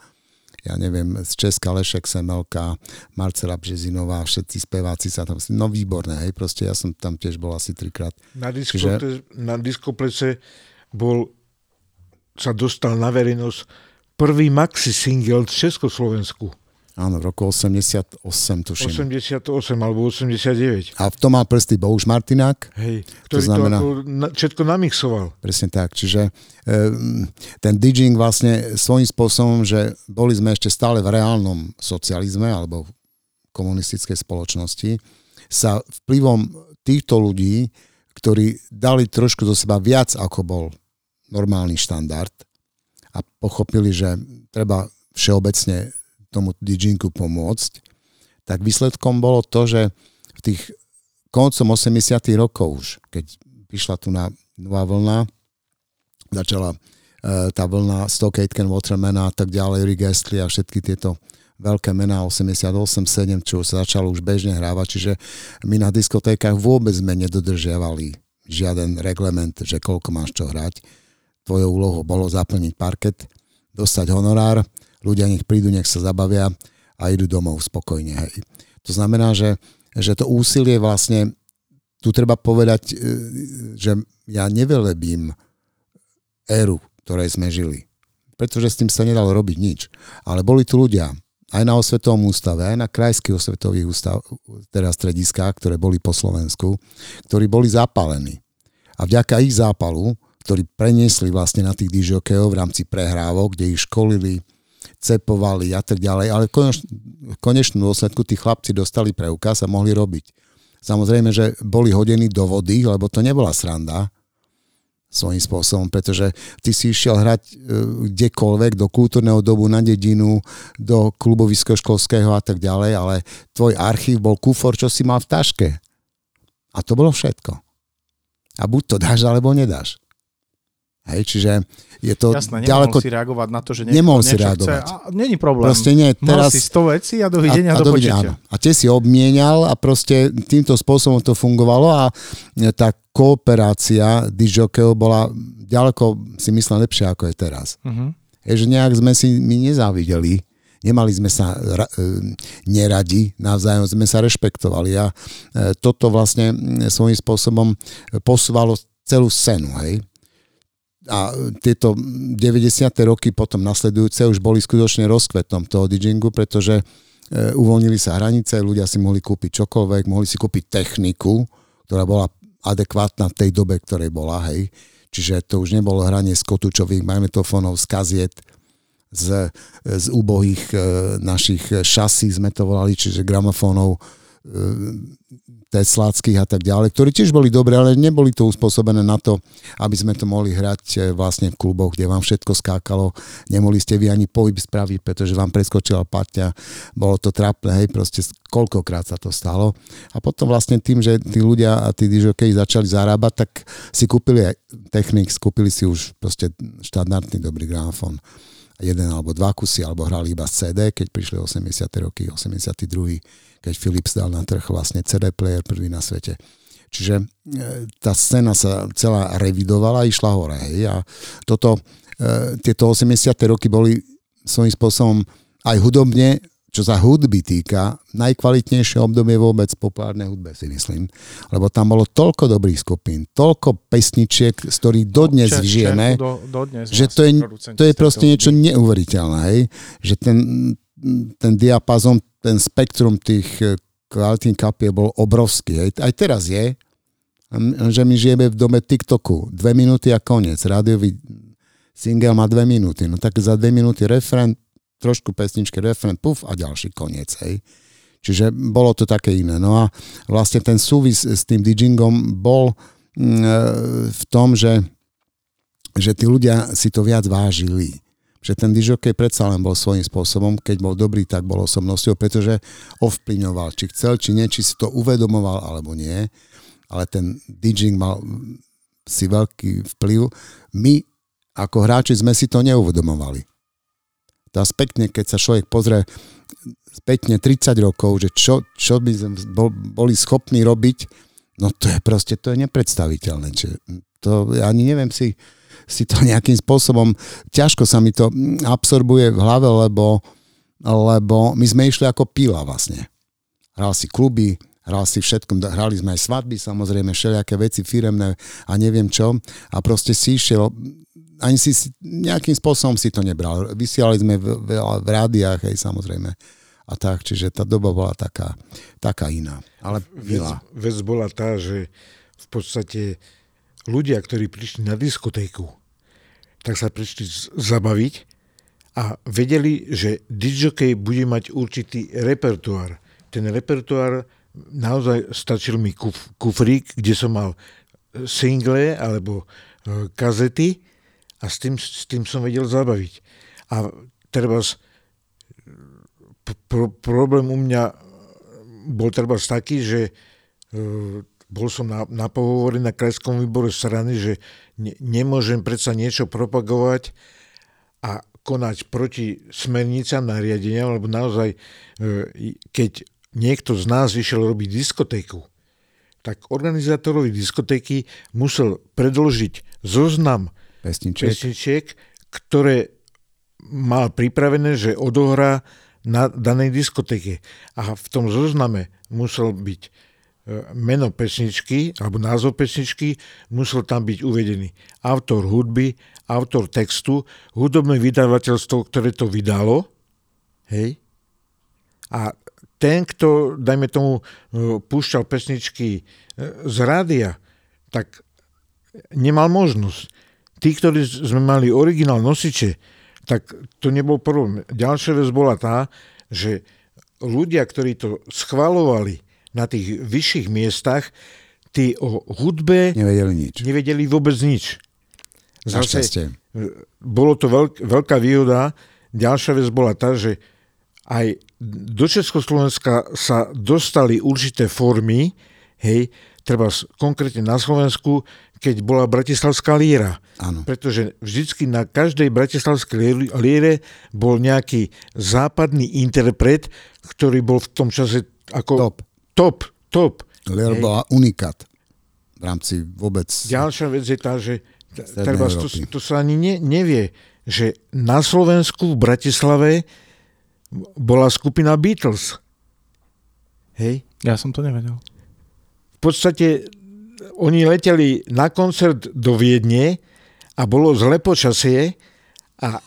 [SPEAKER 3] ja neviem, z Česka Lešek Semelka, Marcela Březinová, všetci speváci sa tam, no výborné, hej, proste ja som tam tiež bol asi trikrát.
[SPEAKER 2] Na, diskople, Čiže... na diskoplece bol, sa dostal na verejnosť prvý maxi single z Československu.
[SPEAKER 3] Áno, v roku 88, tuším.
[SPEAKER 2] 88 alebo 89.
[SPEAKER 3] A v tom mal prsty Bohuž Martinák.
[SPEAKER 2] Hej, ktorý to, znamená, to na, všetko namixoval.
[SPEAKER 3] Presne tak, čiže e, ten DJing vlastne svojím spôsobom, že boli sme ešte stále v reálnom socializme alebo v komunistickej spoločnosti, sa vplyvom týchto ľudí, ktorí dali trošku do seba viac, ako bol normálny štandard a pochopili, že treba všeobecne tomu DJinku pomôcť, tak výsledkom bolo to, že v tých koncom 80 rokov už, keď prišla tu na nová vlna, začala uh, tá vlna Stock Aitken, Waterman a tak ďalej, Rick Astley a všetky tieto veľké mená 88-7, čo sa začalo už bežne hrávať, čiže my na diskotékach vôbec sme nedodržiavali žiaden reglement, že koľko máš čo hrať. Tvojou úlohou bolo zaplniť parket, dostať honorár ľudia nech prídu, nech sa zabavia a idú domov spokojne. Hej. To znamená, že, že to úsilie vlastne, tu treba povedať, e, že ja nevelebím éru, ktorej sme žili. Pretože s tým sa nedalo robiť nič. Ale boli tu ľudia, aj na osvetovom ústave, aj na krajských osvetových ústav, teda strediskách, ktoré boli po Slovensku, ktorí boli zapálení. A vďaka ich zápalu, ktorí preniesli vlastne na tých dižokejov v rámci prehrávok, kde ich školili, cepovali a tak ďalej, ale v konečnom dôsledku tí chlapci dostali preukaz a mohli robiť. Samozrejme, že boli hodení do vody, lebo to nebola sranda svojím spôsobom, pretože ty si išiel hrať e, kdekoľvek, do kultúrneho dobu, na dedinu, do klubovisko školského a tak ďalej, ale tvoj archív bol kufor, čo si mal v taške. A to bolo všetko. A buď to dáš, alebo nedáš. Hej, čiže je to
[SPEAKER 1] Jasné,
[SPEAKER 3] ďaleko...
[SPEAKER 1] si reagovať na to, že
[SPEAKER 3] niekto nemohol si reagovať.
[SPEAKER 1] Chce. A není problém.
[SPEAKER 3] Proste nie, teraz...
[SPEAKER 1] Mal si 100 veci a dovidenia a, a do počítia.
[SPEAKER 3] A tie si obmienial a proste týmto spôsobom to fungovalo a tá kooperácia dižokeo bola ďaleko, si myslím, lepšia ako je teraz. Uh-huh. Je, že nejak sme si my nezávideli, nemali sme sa ra, e, neradi, navzájom sme sa rešpektovali a e, toto vlastne svojím spôsobom posúvalo celú scénu, hej a tieto 90. roky potom nasledujúce už boli skutočne rozkvetom toho DJingu, pretože e, uvoľnili sa hranice, ľudia si mohli kúpiť čokoľvek, mohli si kúpiť techniku, ktorá bola adekvátna v tej dobe, ktorej bola, hej. Čiže to už nebolo hranie z kotúčových magnetofónov, z kaziet, z, z úbohých e, našich šasí sme to volali, čiže gramofónov tesláckých a tak ďalej, ktorí tiež boli dobré, ale neboli to uspôsobené na to, aby sme to mohli hrať eh, vlastne v kluboch, kde vám všetko skákalo, nemohli ste vy ani pohyb spraviť, pretože vám preskočila paťa, bolo to trápne, hej, proste koľkokrát sa to stalo. A potom vlastne tým, že tí ľudia a tí dižokej začali zarábať, tak si kúpili aj technik, kúpili si už proste štandardný dobrý gramofón jeden alebo dva kusy, alebo hrali iba CD, keď prišli 80. roky, 82 keď Philips dal na trh vlastne CD player prvý na svete. Čiže e, tá scéna sa celá revidovala, išla hore. Hej, a toto, e, tieto 80. roky boli svojím spôsobom aj hudobne čo sa hudby týka, najkvalitnejšie obdobie vôbec populárnej hudbe si myslím. Lebo tam bolo toľko dobrých skupín, toľko pesničiek, z ktorých dodnes no, čer, žijeme, do, dodnes že to je, to je proste niečo neuveriteľné. Hej? Že ten, ten diapazon, ten spektrum tých eh, kvalitných kapiel bol obrovský. Hej? Aj teraz je, že my žijeme v dome TikToku. Dve minúty a koniec. Rádiový single má dve minúty. No tak za dve minúty refren, trošku pesničky, refren, puf a ďalší koniec, hej. Čiže bolo to také iné. No a vlastne ten súvis s tým DJingom bol mm, e, v tom, že, že tí ľudia si to viac vážili. Že ten DJokej predsa len bol svojím spôsobom, keď bol dobrý, tak bol osobnosťou, pretože ovplyvňoval, či chcel, či nie, či si to uvedomoval, alebo nie. Ale ten DJing mal si veľký vplyv. My ako hráči sme si to neuvedomovali to spätne, keď sa človek pozrie spätne 30 rokov, že čo, čo by sme boli schopní robiť, no to je proste, to je nepredstaviteľné. Čiže to ani neviem si, si to [LAUGHS] nejakým spôsobom, ťažko sa mi to absorbuje v hlave, lebo, lebo my sme išli ako pila vlastne. Hral si kluby, hral si všetko, hrali sme aj svadby, samozrejme, všelijaké veci firemné a neviem čo. A proste si išiel, ani si, nejakým spôsobom si to nebral. Vysielali sme v, v, v rádiách, hej, samozrejme. A tak, čiže tá doba bola taká, taká iná. Ale
[SPEAKER 2] vec, vec bola tá, že v podstate ľudia, ktorí prišli na diskotéku, tak sa prišli zabaviť a vedeli, že DJ bude mať určitý repertoár. Ten repertoár naozaj stačil mi kuf, kufrík, kde som mal single alebo e, kazety a s tým, s tým som vedel zabaviť. A treba pro, problém u mňa bol treba taký, že uh, bol som na, na pohovore na krajskom výbore strany, že ne, nemôžem predsa niečo propagovať a konať proti smernicám nariadenia, lebo naozaj, uh, keď niekto z nás išiel robiť diskotéku, tak organizátorovi diskotéky musel predložiť zoznam
[SPEAKER 3] pesničiek.
[SPEAKER 2] pesničiek, ktoré mal pripravené, že odohrá na danej diskotéke. A v tom zozname musel byť e, meno pesničky alebo názov pesničky, musel tam byť uvedený autor hudby, autor textu, hudobné vydavateľstvo, ktoré to vydalo, hej, a ten, kto, dajme tomu, e, púšťal pesničky e, z rádia, tak nemal možnosť tí, ktorí sme mali originál nosiče, tak to nebol problém. Ďalšia vec bola tá, že ľudia, ktorí to schvalovali na tých vyšších miestach, tí o hudbe
[SPEAKER 3] nevedeli nič.
[SPEAKER 2] Nevedeli vôbec nič.
[SPEAKER 3] Zase,
[SPEAKER 2] bolo to veľk, veľká výhoda. Ďalšia vec bola tá, že aj do Československa sa dostali určité formy, hej, treba konkrétne na Slovensku, keď bola Bratislavská líra.
[SPEAKER 3] Áno.
[SPEAKER 2] Pretože vždycky na každej bratislavskej líre bol nejaký západný interpret, ktorý bol v tom čase ako...
[SPEAKER 3] Top.
[SPEAKER 2] Top, top.
[SPEAKER 3] Líra bola unikát v rámci vôbec...
[SPEAKER 2] Ďalšia vec je tá, že treba, to, to sa ani ne, nevie, že na Slovensku v Bratislave bola skupina Beatles. Hej?
[SPEAKER 1] Ja som to nevedel
[SPEAKER 2] podstate oni leteli na koncert do Viedne a bolo zle počasie a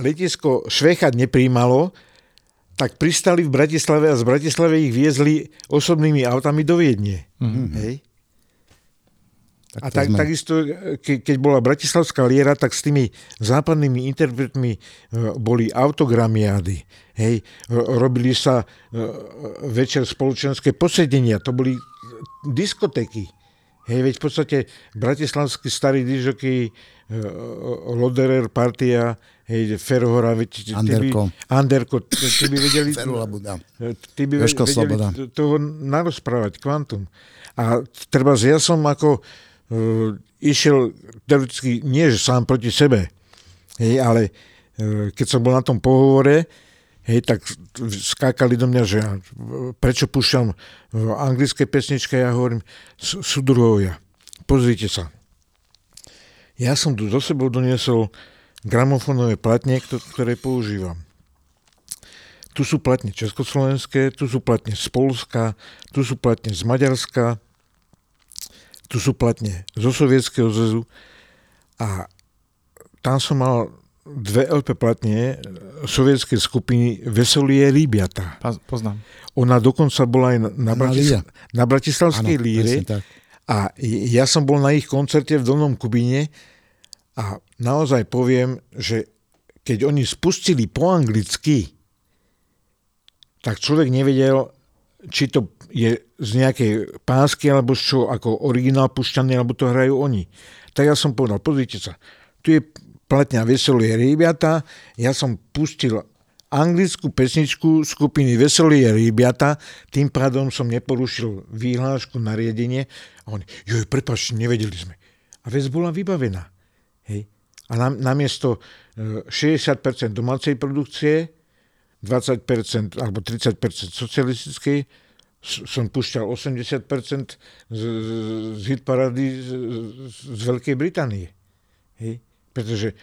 [SPEAKER 2] letisko Švechat nepríjmalo, tak pristali v Bratislave a z Bratislave ich viezli osobnými autami do Viedne. Mm-hmm. Hej? Tak a tak, sme... takisto, ke, keď bola Bratislavská liera, tak s tými západnými interpretmi e, boli autogramiády. Hej, robili sa e, večer spoločenské posedenia, to boli diskotéky. Hej, veď v podstate bratislavský starý dižoký uh, Loderer, Partia, hej, Ferhora, veď,
[SPEAKER 3] Anderko.
[SPEAKER 2] Ty by, Anderko, ty by [LAUGHS] vedeli, ty by
[SPEAKER 3] vedeli
[SPEAKER 2] toho narozprávať, kvantum. A treba, ja som ako uh, išiel teoreticky, nie že sám proti sebe, hej, ale uh, keď som bol na tom pohovore, hej, tak skákali do mňa, že prečo púšťam anglické pesničky, ja hovorím, sú druhovia. Pozrite sa. Ja som tu do sebou doniesol gramofónové platne, ktoré používam. Tu sú platne československé, tu sú platne z Polska, tu sú platne z Maďarska, tu sú platne zo Sovietskeho zväzu a tam som mal dve LP platne sovietskej skupiny Veselie Rýbiata.
[SPEAKER 1] Poznám.
[SPEAKER 2] Ona dokonca bola aj na, na, Bratis- na Bratislavskej ano, líre a ja som bol na ich koncerte v Dolnom Kubine a naozaj poviem, že keď oni spustili po anglicky tak človek nevedel, či to je z nejakej pásky, alebo z čo, ako originál pušťaný, alebo to hrajú oni. Tak ja som povedal, pozrite sa, tu je platňa Veselie rybiata, ja som pustil anglickú pesničku skupiny Veselie rybiata, tým pádom som neporušil výhlášku, nariadenie. A oni, joj, prepáč, nevedeli sme. A vec bola vybavená. Hej. A namiesto 60% e, domácej produkcie 20% alebo 30% socialistickej, som púšťal 80% z, z hitparady z, z Veľkej Británie. Hej? Pretože e,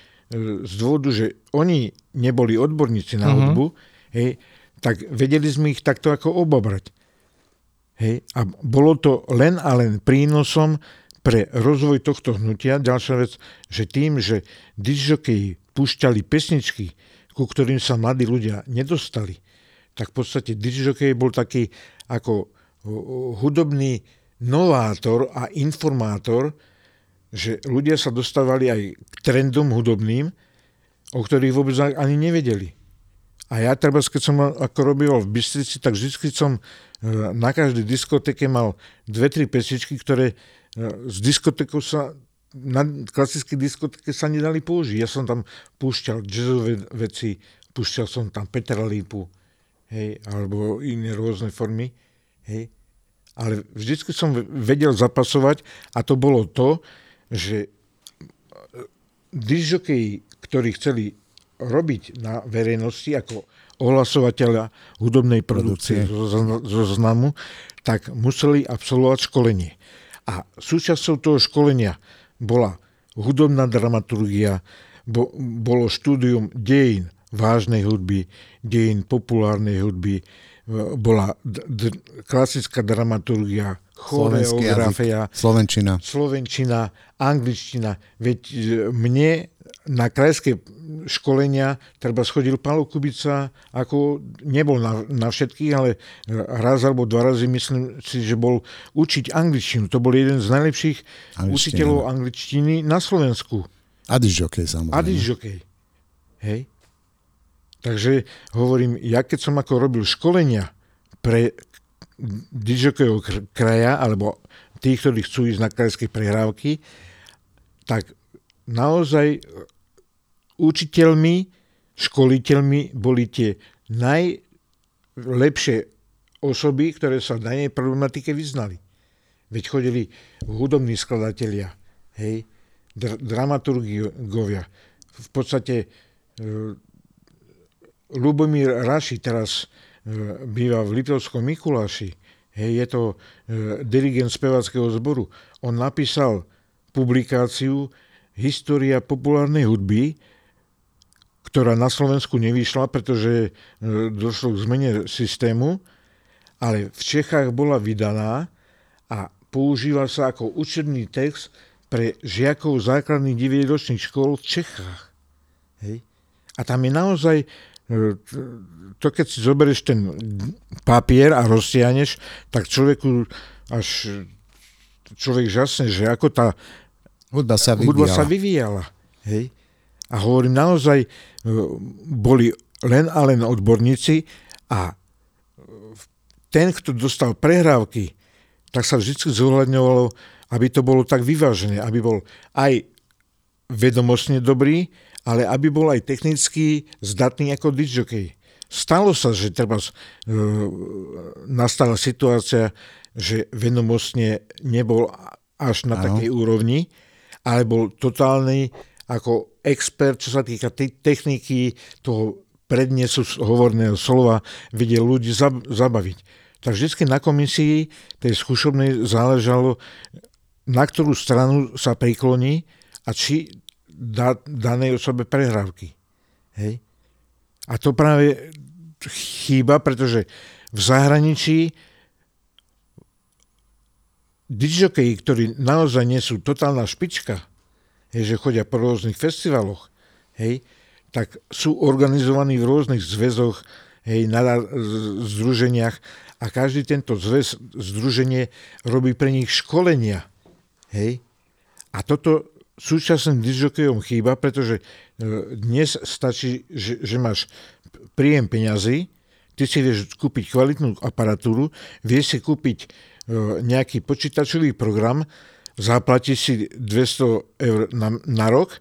[SPEAKER 2] z dôvodu, že oni neboli odborníci na uh-huh. hudbu, hej, tak vedeli sme ich takto ako obobrať. Hej? A bolo to len a len prínosom pre rozvoj tohto hnutia. Ďalšia vec, že tým, že disjokeji púšťali pesničky, ku ktorým sa mladí ľudia nedostali, tak v podstate dižokej bol taký ako hudobný novátor a informátor, že ľudia sa dostávali aj k trendom hudobným, o ktorých vôbec ani nevedeli. A ja treba, keď som ako robil v Bystrici, tak vždy som e, na každej diskotéke mal dve, tri pesničky, ktoré e, z diskotékou sa na klasické diskotéke sa nedali použiť. Ja som tam púšťal jazzové veci, púšťal som tam Petra Lípu, hej, alebo iné rôzne formy, hej. Ale vždycky som vedel zapasovať a to bolo to, že disjokeji, ktorí chceli robiť na verejnosti ako ohlasovateľa hudobnej produkcie zo, znamu, tak museli absolvovať školenie. A súčasťou toho školenia bola hudobná dramaturgia, bo, bolo štúdium dejín vážnej hudby, dejín populárnej hudby, bola d- d- klasická dramaturgia, choreografia,
[SPEAKER 3] Slovenčina.
[SPEAKER 2] Slovenčina, angličtina. Veď e, mne na krajské školenia treba schodil Palo Kubica, ako nebol na, na všetkých, ale raz alebo dva razy myslím si, že bol učiť angličtinu. To bol jeden z najlepších Angličtina. učiteľov angličtiny na Slovensku.
[SPEAKER 3] A disjokej samozrejme. A
[SPEAKER 2] disjokej. Hej. Takže hovorím, ja keď som ako robil školenia pre disjokejov kraja, alebo tých, ktorí chcú ísť na krajské prehrávky, tak naozaj učiteľmi, školiteľmi boli tie najlepšie osoby, ktoré sa v danej problematike vyznali. Veď chodili hudobní skladatelia, hej, dr- dramaturgovia. V podstate e, Lubomír Raši teraz e, býva v Litovskom Mikuláši. Hej, je to e, dirigent spevackého zboru. On napísal publikáciu História populárnej hudby, ktorá na Slovensku nevyšla, pretože e, došlo k zmene systému, ale v Čechách bola vydaná a používa sa ako učebný text pre žiakov základných 9 ročných škôl v Čechách. Hej. A tam je naozaj, e, to keď si zoberieš ten papier a rozsiahneš, tak človeku až človek žasne, že ako tá
[SPEAKER 3] hudba sa vyvíjala.
[SPEAKER 2] Hudba sa vyvíjala hej. A hovorím, naozaj e, boli len a len odborníci a ten, kto dostal prehrávky, tak sa vždy zohľadňovalo, aby to bolo tak vyvážené, aby bol aj vedomostne dobrý, ale aby bol aj technicky zdatný ako disjockey. Stalo sa, že treba e, nastala situácia, že vedomostne nebol až na ano. takej úrovni, ale bol totálny ako expert, čo sa týka te- techniky, toho prednesu hovorného slova vedie ľudí zabaviť. Tak vždy na komisii tej skúšobnej záležalo, na ktorú stranu sa prikloní a či dá danej osobe prehrávky. Hej? A to práve chýba, pretože v zahraničí dižokeji, ktorí naozaj nie sú totálna špička, hej, že chodia po rôznych festivaloch, hej, tak sú organizovaní v rôznych zväzoch, hej, na združeniach a každý tento zväz, združenie robí pre nich školenia. Hej. A toto súčasným dižokejom chýba, pretože e, dnes stačí, že, že máš príjem peňazí, ty si vieš kúpiť kvalitnú aparatúru, vieš si kúpiť e, nejaký počítačový program, zaplatíš si 200 eur na, na rok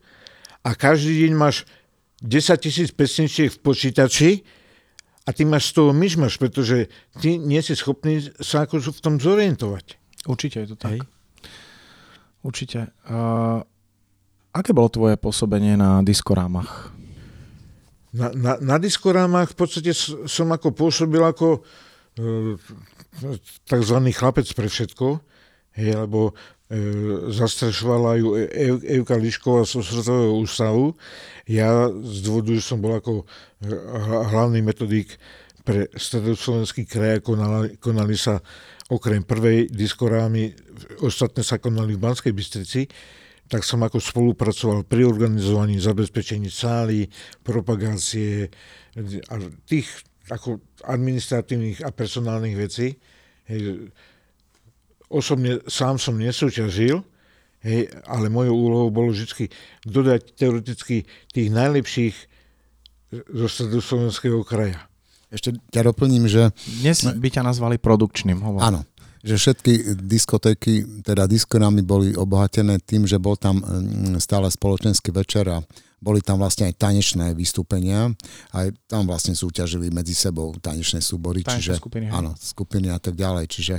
[SPEAKER 2] a každý deň máš 10 tisíc pesničiek v počítači a ty máš z toho myšmaš, pretože ty nie si schopný sa ako v tom zorientovať.
[SPEAKER 1] Určite je to tak. Hej. Určite. Uh, aké bolo tvoje pôsobenie na diskorámach?
[SPEAKER 2] Na, na, na diskorámach v podstate som ako pôsobil ako uh, takzvaný chlapec pre všetko, hej, lebo E, zastrešovala ju e, e, Evka Lišková zo Svetového ústavu. Ja z dôvodu, že som bol ako hlavný metodík pre stredoslovenský kraj, konali, konali sa okrem prvej diskorámy, ostatné sa konali v Banskej Bystrici, tak som ako spolupracoval pri organizovaní zabezpečení sály, propagácie a tých ako administratívnych a personálnych vecí. Hej, osobne sám som nesúťažil, hej, ale mojou úlohou bolo vždy dodať teoreticky tých najlepších zo stredoslovenského kraja.
[SPEAKER 3] Ešte ťa doplním, že...
[SPEAKER 1] Dnes by ťa nazvali produkčným.
[SPEAKER 3] Hovor. Áno, že všetky diskotéky, teda diskonami boli obohatené tým, že bol tam mm, stále spoločenský večer a boli tam vlastne aj tanečné vystúpenia, aj tam vlastne súťažili medzi sebou tanečné súbory,
[SPEAKER 1] tanečné čiže skupiny,
[SPEAKER 3] áno, skupiny a tak ďalej, čiže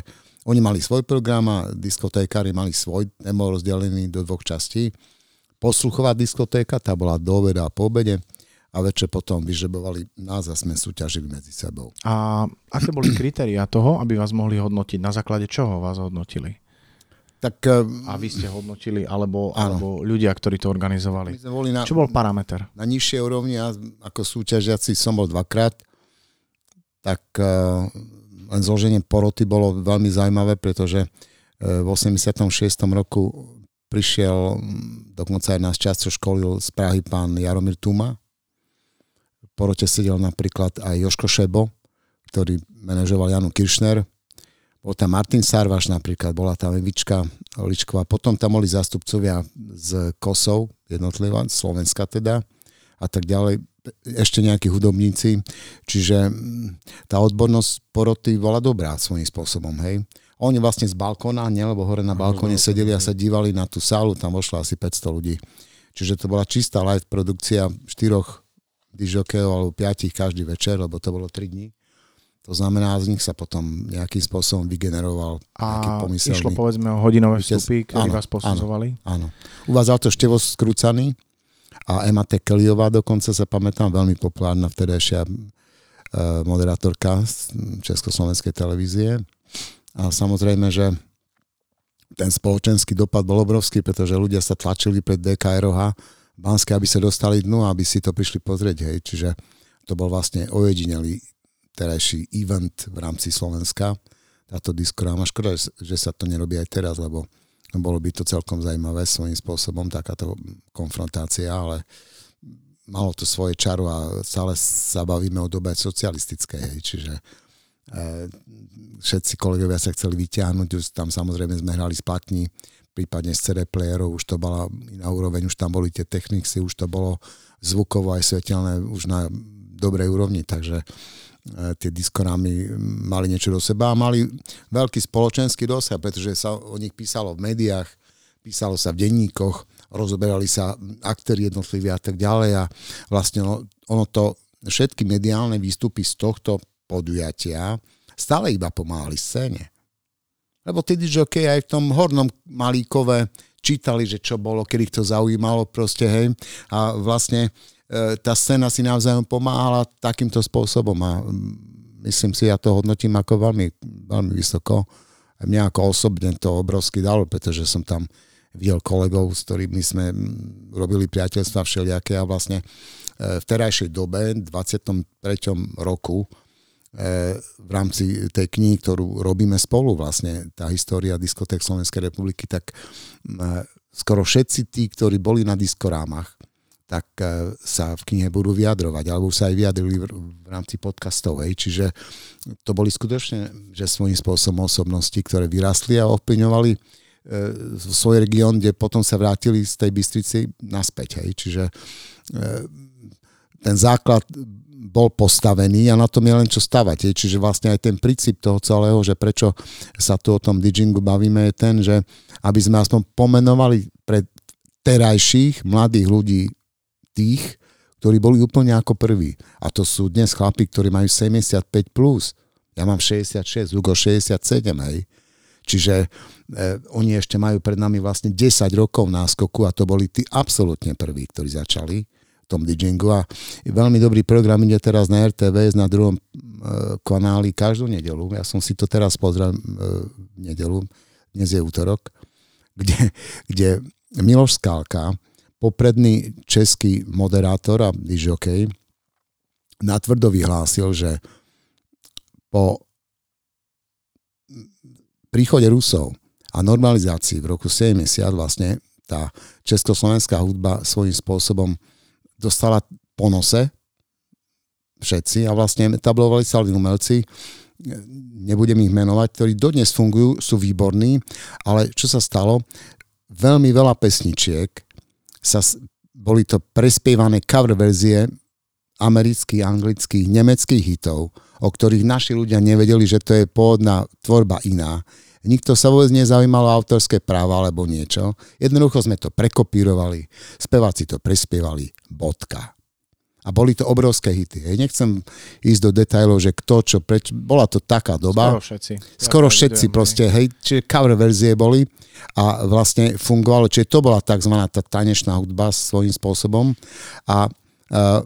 [SPEAKER 3] oni mali svoj program a diskotékári mali svoj, ten bol rozdelený do dvoch častí. Posluchová diskotéka, tá bola do obeda a po obede a večer potom vyžrebovali nás a sme súťažili medzi sebou.
[SPEAKER 1] A aké boli kritéria toho, aby vás mohli hodnotiť? Na základe čoho vás hodnotili?
[SPEAKER 3] Tak,
[SPEAKER 1] a vy ste hodnotili, alebo, alebo ľudia, ktorí to organizovali?
[SPEAKER 3] Boli na,
[SPEAKER 1] Čo bol parameter?
[SPEAKER 3] Na nižšej úrovni, ja ako súťažiaci som bol dvakrát, tak uh, len zloženie poroty bolo veľmi zaujímavé, pretože e, v 86. roku prišiel, dokonca aj nás často školil z Prahy pán Jaromír Tuma. Porote sedel napríklad aj Joško Šebo, ktorý manažoval Janu Kiršner. Bol tam Martin Sarvaš napríklad, bola tam Evička Ličková. Potom tam boli zástupcovia z Kosov, jednotlivá, Slovenska teda a tak ďalej ešte nejakí hudobníci, čiže mm, tá odbornosť poroty bola dobrá svojím spôsobom, hej. Oni vlastne z balkóna, nie, lebo hore na balkóne sedeli a sa dívali na tú sálu, tam vošlo asi 500 ľudí. Čiže to bola čistá live produkcia štyroch dižokejov alebo piatich každý večer, lebo to bolo 3 dní. To znamená, z nich sa potom nejakým spôsobom vygeneroval
[SPEAKER 1] a pomyselný... išlo povedzme o hodinové vstupy, ktorí vás posudzovali?
[SPEAKER 3] Áno, áno. Uvádzal to Števo Skrúcaný, a Emma Tekeliová dokonca sa pamätám, veľmi populárna vtedajšia e, moderátorka z Československej televízie. A samozrejme, že ten spoločenský dopad bol obrovský, pretože ľudia sa tlačili pred DKROH Banské, aby sa dostali dnu, aby si to prišli pozrieť. Hej. Čiže to bol vlastne ojedinelý terajší event v rámci Slovenska, táto diskoráma. Škoda, že sa to nerobí aj teraz, lebo bolo by to celkom zaujímavé svojím spôsobom, takáto konfrontácia, ale malo to svoje čaro a stále sa bavíme o dobe socialistickej, hej, čiže e, všetci kolegovia sa chceli vyťahnuť, už tam samozrejme sme hrali splatní, prípadne z CD playerov, už to bola iná úroveň, už tam boli tie techniky, už to bolo zvukovo aj svetelné už na dobrej úrovni, takže E, tie diskorámy mali niečo do seba a mali veľký spoločenský dosah, pretože sa o nich písalo v médiách, písalo sa v denníkoch, rozoberali sa aktéri jednotliví a tak ďalej a vlastne ono to, všetky mediálne výstupy z tohto podujatia stále iba pomáhali scéne. Lebo tí DJ aj v tom hornom Malíkove čítali, že čo bolo, kedy to zaujímalo proste, hej. A vlastne tá scéna si navzájom pomáhala takýmto spôsobom a myslím si, ja to hodnotím ako veľmi, veľmi vysoko. A mňa ako osobne to obrovsky dalo, pretože som tam videl kolegov, s ktorými sme robili priateľstva všelijaké a vlastne v terajšej dobe, 23. roku, v rámci tej knihy, ktorú robíme spolu vlastne, tá história diskotek Slovenskej republiky, tak skoro všetci tí, ktorí boli na diskorámach, tak e, sa v knihe budú vyjadrovať, alebo sa aj vyjadrili v rámci podcastov. Hej. Čiže to boli skutočne, že svojím spôsobom osobnosti, ktoré vyrastli a ovplyvňovali svoj región, kde potom sa vrátili z tej Bystrici naspäť. Hej. Čiže ten základ bol postavený a na tom je len čo stavať. Čiže vlastne aj ten princíp toho celého, že prečo sa tu o tom DJingu bavíme, je ten, že aby sme aspoň pomenovali pre terajších mladých ľudí tých, ktorí boli úplne ako prví. A to sú dnes chlapi, ktorí majú 75+. Plus. Ja mám 66, Hugo 67, hej. Čiže e, oni ešte majú pred nami vlastne 10 rokov náskoku a to boli tí absolútne prví, ktorí začali tom DJingu a veľmi dobrý program ide teraz na RTVS na druhom e, kanáli každú nedelu. Ja som si to teraz pozrel e, nedelu, dnes je útorok, kde, kde Miloš Skálka popredný český moderátor a DJ natvrdo vyhlásil, že po príchode Rusov a normalizácii v roku 70 vlastne tá československá hudba svojím spôsobom dostala po nose všetci a vlastne tablovali sa umelci, nebudem ich menovať, ktorí dodnes fungujú, sú výborní, ale čo sa stalo? Veľmi veľa pesničiek sa, boli to prespievané cover verzie amerických, anglických, nemeckých hitov, o ktorých naši ľudia nevedeli, že to je pôvodná tvorba iná. Nikto sa vôbec nezaujímal o autorské práva alebo niečo. Jednoducho sme to prekopírovali, speváci to prespievali, bodka a boli to obrovské hity. Hej. Nechcem ísť do detajlov, že kto čo, preč, bola to taká doba.
[SPEAKER 1] Skoro všetci.
[SPEAKER 3] Skoro ja všetci proste, hej, čiže cover verzie boli a vlastne fungovalo, čiže to bola tzv. tá tanečná hudba svojím spôsobom a uh,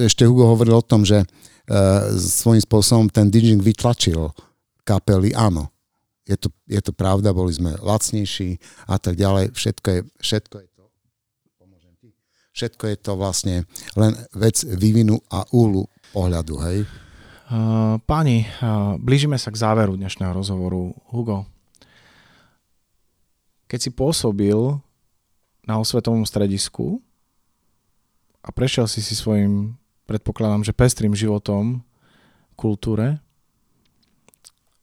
[SPEAKER 3] ešte Hugo hovoril o tom, že uh, svojím spôsobom ten DJing vytlačil kapely, áno, je to, je to pravda, boli sme lacnejší a tak ďalej, všetko je, všetko je Všetko je to vlastne len vec vývinu a úlu pohľadu, hej?
[SPEAKER 1] Uh, páni, uh, blížime sa k záveru dnešného rozhovoru. Hugo, keď si pôsobil na osvetovom stredisku a prešiel si si svojim, predpokladám, že pestrým životom kultúre,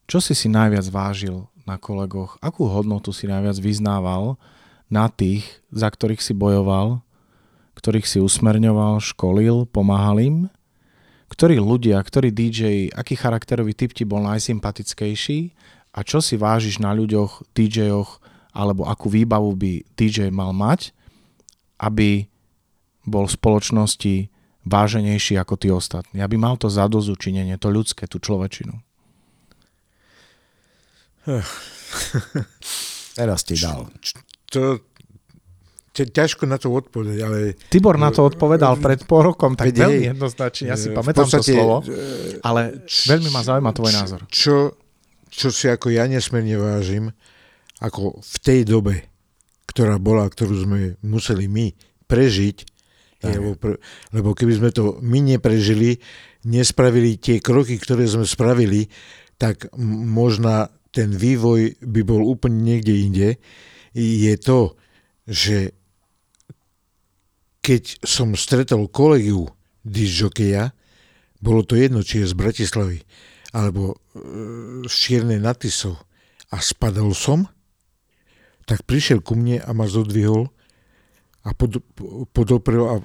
[SPEAKER 1] čo si si najviac vážil na kolegoch? Akú hodnotu si najviac vyznával na tých, za ktorých si bojoval ktorých si usmerňoval, školil, pomáhal im? Ktorí ľudia, ktorí DJ, aký charakterový typ ti bol najsympatickejší a čo si vážiš na ľuďoch, DJoch, alebo akú výbavu by DJ mal mať, aby bol v spoločnosti váženejší ako tí ostatní. Aby mal to zadozučinenie, to ľudské, tú človečinu.
[SPEAKER 3] Teraz ti dal.
[SPEAKER 2] To, ťažko na to odpovedať, ale...
[SPEAKER 1] Tibor na to odpovedal pred pol rokom, tak veľmi jednoznačne, ja si pamätám podstate, to slovo, ale veľmi ma zaujíma tvoj názor.
[SPEAKER 2] Čo, čo si ako ja nesmierne vážim, ako v tej dobe, ktorá bola, ktorú sme museli my prežiť, lebo, lebo keby sme to my neprežili, nespravili tie kroky, ktoré sme spravili, tak možno ten vývoj by bol úplne niekde inde. Je to, že keď som stretol kolegu disjokeja, bolo to jedno, či je z Bratislavy, alebo e, z Čiernej Natisov a spadol som, tak prišiel ku mne a ma zodvihol a pod, podoprel a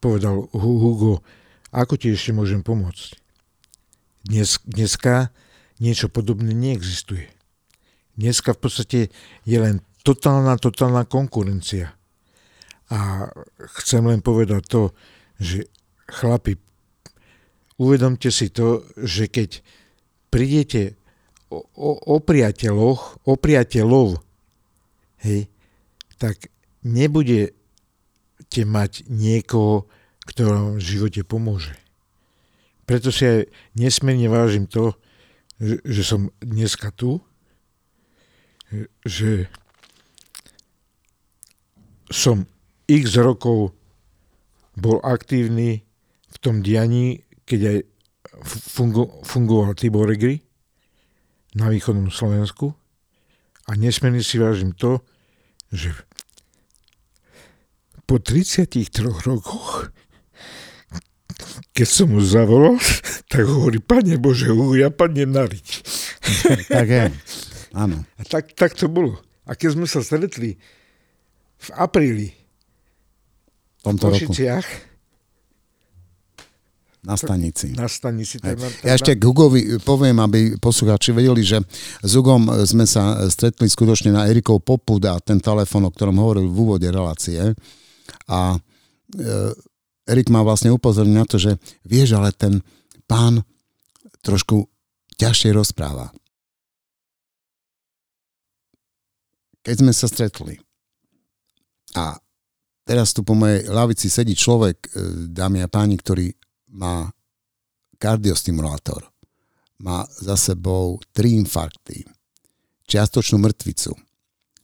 [SPEAKER 2] povedal Hugo, ako ti ešte môžem pomôcť? Dnes, dneska niečo podobné neexistuje. Dneska v podstate je len totálna, totálna konkurencia. A chcem len povedať to, že chlapi, uvedomte si to, že keď prídete o, o, o priateľoch, o priateľov, hej, tak nebudete mať niekoho, ktorá vám v živote pomôže. Preto si aj nesmierne vážim to, že, som dneska tu, že som x rokov bol aktívny v tom dianí, keď aj fungu, fungoval Tibor Regri na východnom Slovensku. A nesmierne si vážim to, že po 33 rokoch, keď som mu zavolal, tak hovorí, Pane Bože, ja padnem na riť. [LAUGHS]
[SPEAKER 3] tak je, áno.
[SPEAKER 2] A tak, tak to bolo. A keď sme sa stretli v apríli v Košiciach,
[SPEAKER 3] na stanici.
[SPEAKER 2] Na stanici. Tak
[SPEAKER 3] ja ešte k Hugovi poviem, aby poslucháči vedeli, že s Hugom sme sa stretli skutočne na Erikov popud a ten telefon, o ktorom hovoril v úvode relácie. A e, Erik má vlastne upozorniť na to, že vieš, ale ten pán trošku ťažšie rozpráva. Keď sme sa stretli a teraz tu po mojej lavici sedí človek, e, dámy a páni, ktorý má kardiostimulátor, má za sebou tri infarkty, čiastočnú mŕtvicu,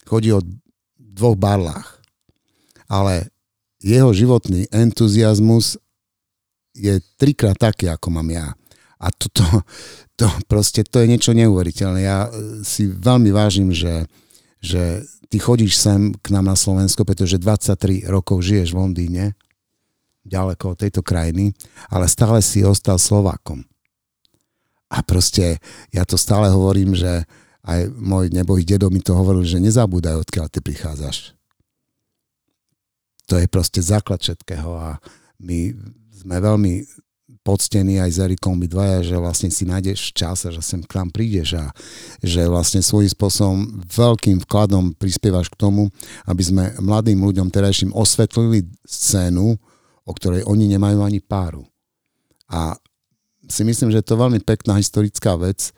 [SPEAKER 3] chodí o dvoch barlách, ale jeho životný entuziasmus je trikrát taký, ako mám ja. A toto, to proste, to je niečo neuveriteľné. Ja e, si veľmi vážim, že, že ty chodíš sem k nám na Slovensko, pretože 23 rokov žiješ v Londýne, ďaleko od tejto krajiny, ale stále si ostal Slovákom. A proste, ja to stále hovorím, že aj môj nebohý dedo mi to hovoril, že nezabúdaj, odkiaľ ty prichádzaš to je proste základ všetkého a my sme veľmi poctení aj s Erikom my dvaja, že vlastne si nájdeš čas a že sem k nám prídeš a že vlastne svojím spôsobom veľkým vkladom prispievaš k tomu, aby sme mladým ľuďom terajším osvetlili scénu, o ktorej oni nemajú ani páru. A si myslím, že je to veľmi pekná historická vec,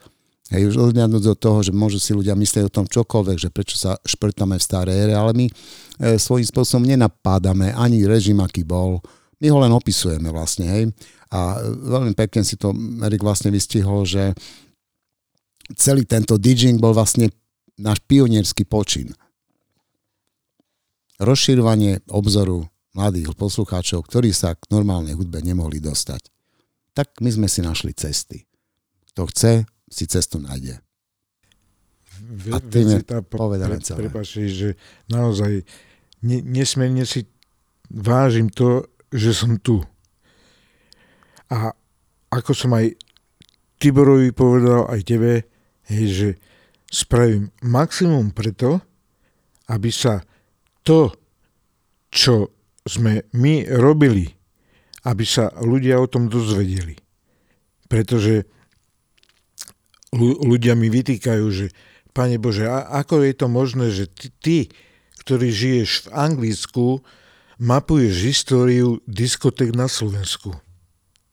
[SPEAKER 3] Hej, už odhľadnúť do toho, že môžu si ľudia myslieť o tom čokoľvek, že prečo sa šprtame v starej ére, ale my e, svojím spôsobom nenapádame ani režim, aký bol. My ho len opisujeme vlastne, hej. A veľmi pekne si to Erik vlastne vystihol, že celý tento DJing bol vlastne náš pionierský počin. Rozširovanie obzoru mladých poslucháčov, ktorí sa k normálnej hudbe nemohli dostať. Tak my sme si našli cesty. Kto chce, si cestu nájde.
[SPEAKER 2] A tým je povedané celé. Prepači, že naozaj ne, nesmierne si vážim to, že som tu. A ako som aj Tiborovi povedal, aj tebe, hej, že spravím maximum preto, aby sa to, čo sme my robili, aby sa ľudia o tom dozvedeli. Pretože ľudia mi vytýkajú, že Pane Bože, a ako je to možné, že ty, ty ktorý žiješ v Anglicku, mapuješ históriu diskotek na Slovensku?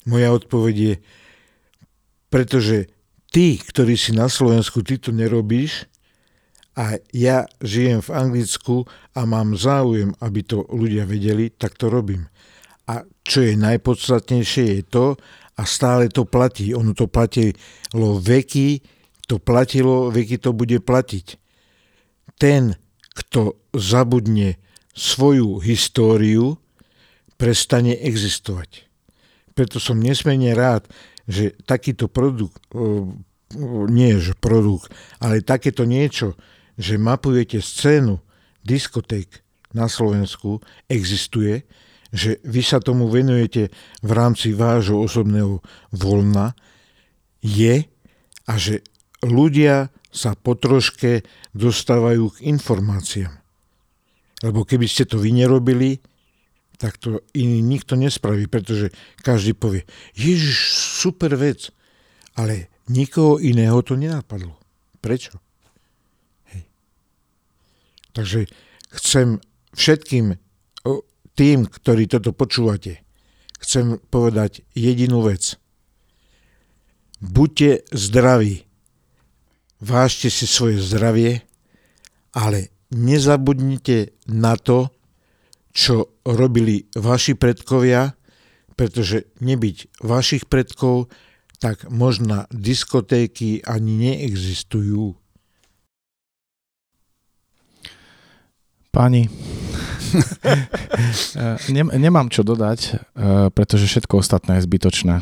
[SPEAKER 2] Moja odpoveď je, pretože ty, ktorý si na Slovensku, ty to nerobíš a ja žijem v Anglicku a mám záujem, aby to ľudia vedeli, tak to robím. A čo je najpodstatnejšie je to, a stále to platí. Ono to platilo veky, to platilo, veky to bude platiť. Ten, kto zabudne svoju históriu, prestane existovať. Preto som nesmene rád, že takýto produkt, nie že produkt, ale takéto niečo, že mapujete scénu diskoték na Slovensku, existuje, že vy sa tomu venujete v rámci vášho osobného voľna, je a že ľudia sa potroške dostávajú k informáciám. Lebo keby ste to vy nerobili, tak to iný nikto nespraví, pretože každý povie, Ježiš, super vec, ale nikoho iného to nenapadlo. Prečo? Hej. Takže chcem všetkým tým, ktorí toto počúvate, chcem povedať jedinú vec. Buďte zdraví. Vážte si svoje zdravie, ale nezabudnite na to, čo robili vaši predkovia, pretože nebyť vašich predkov, tak možno diskotéky ani neexistujú.
[SPEAKER 1] Páni, [LAUGHS] [LAUGHS] nemám čo dodať, pretože všetko ostatné je zbytočné.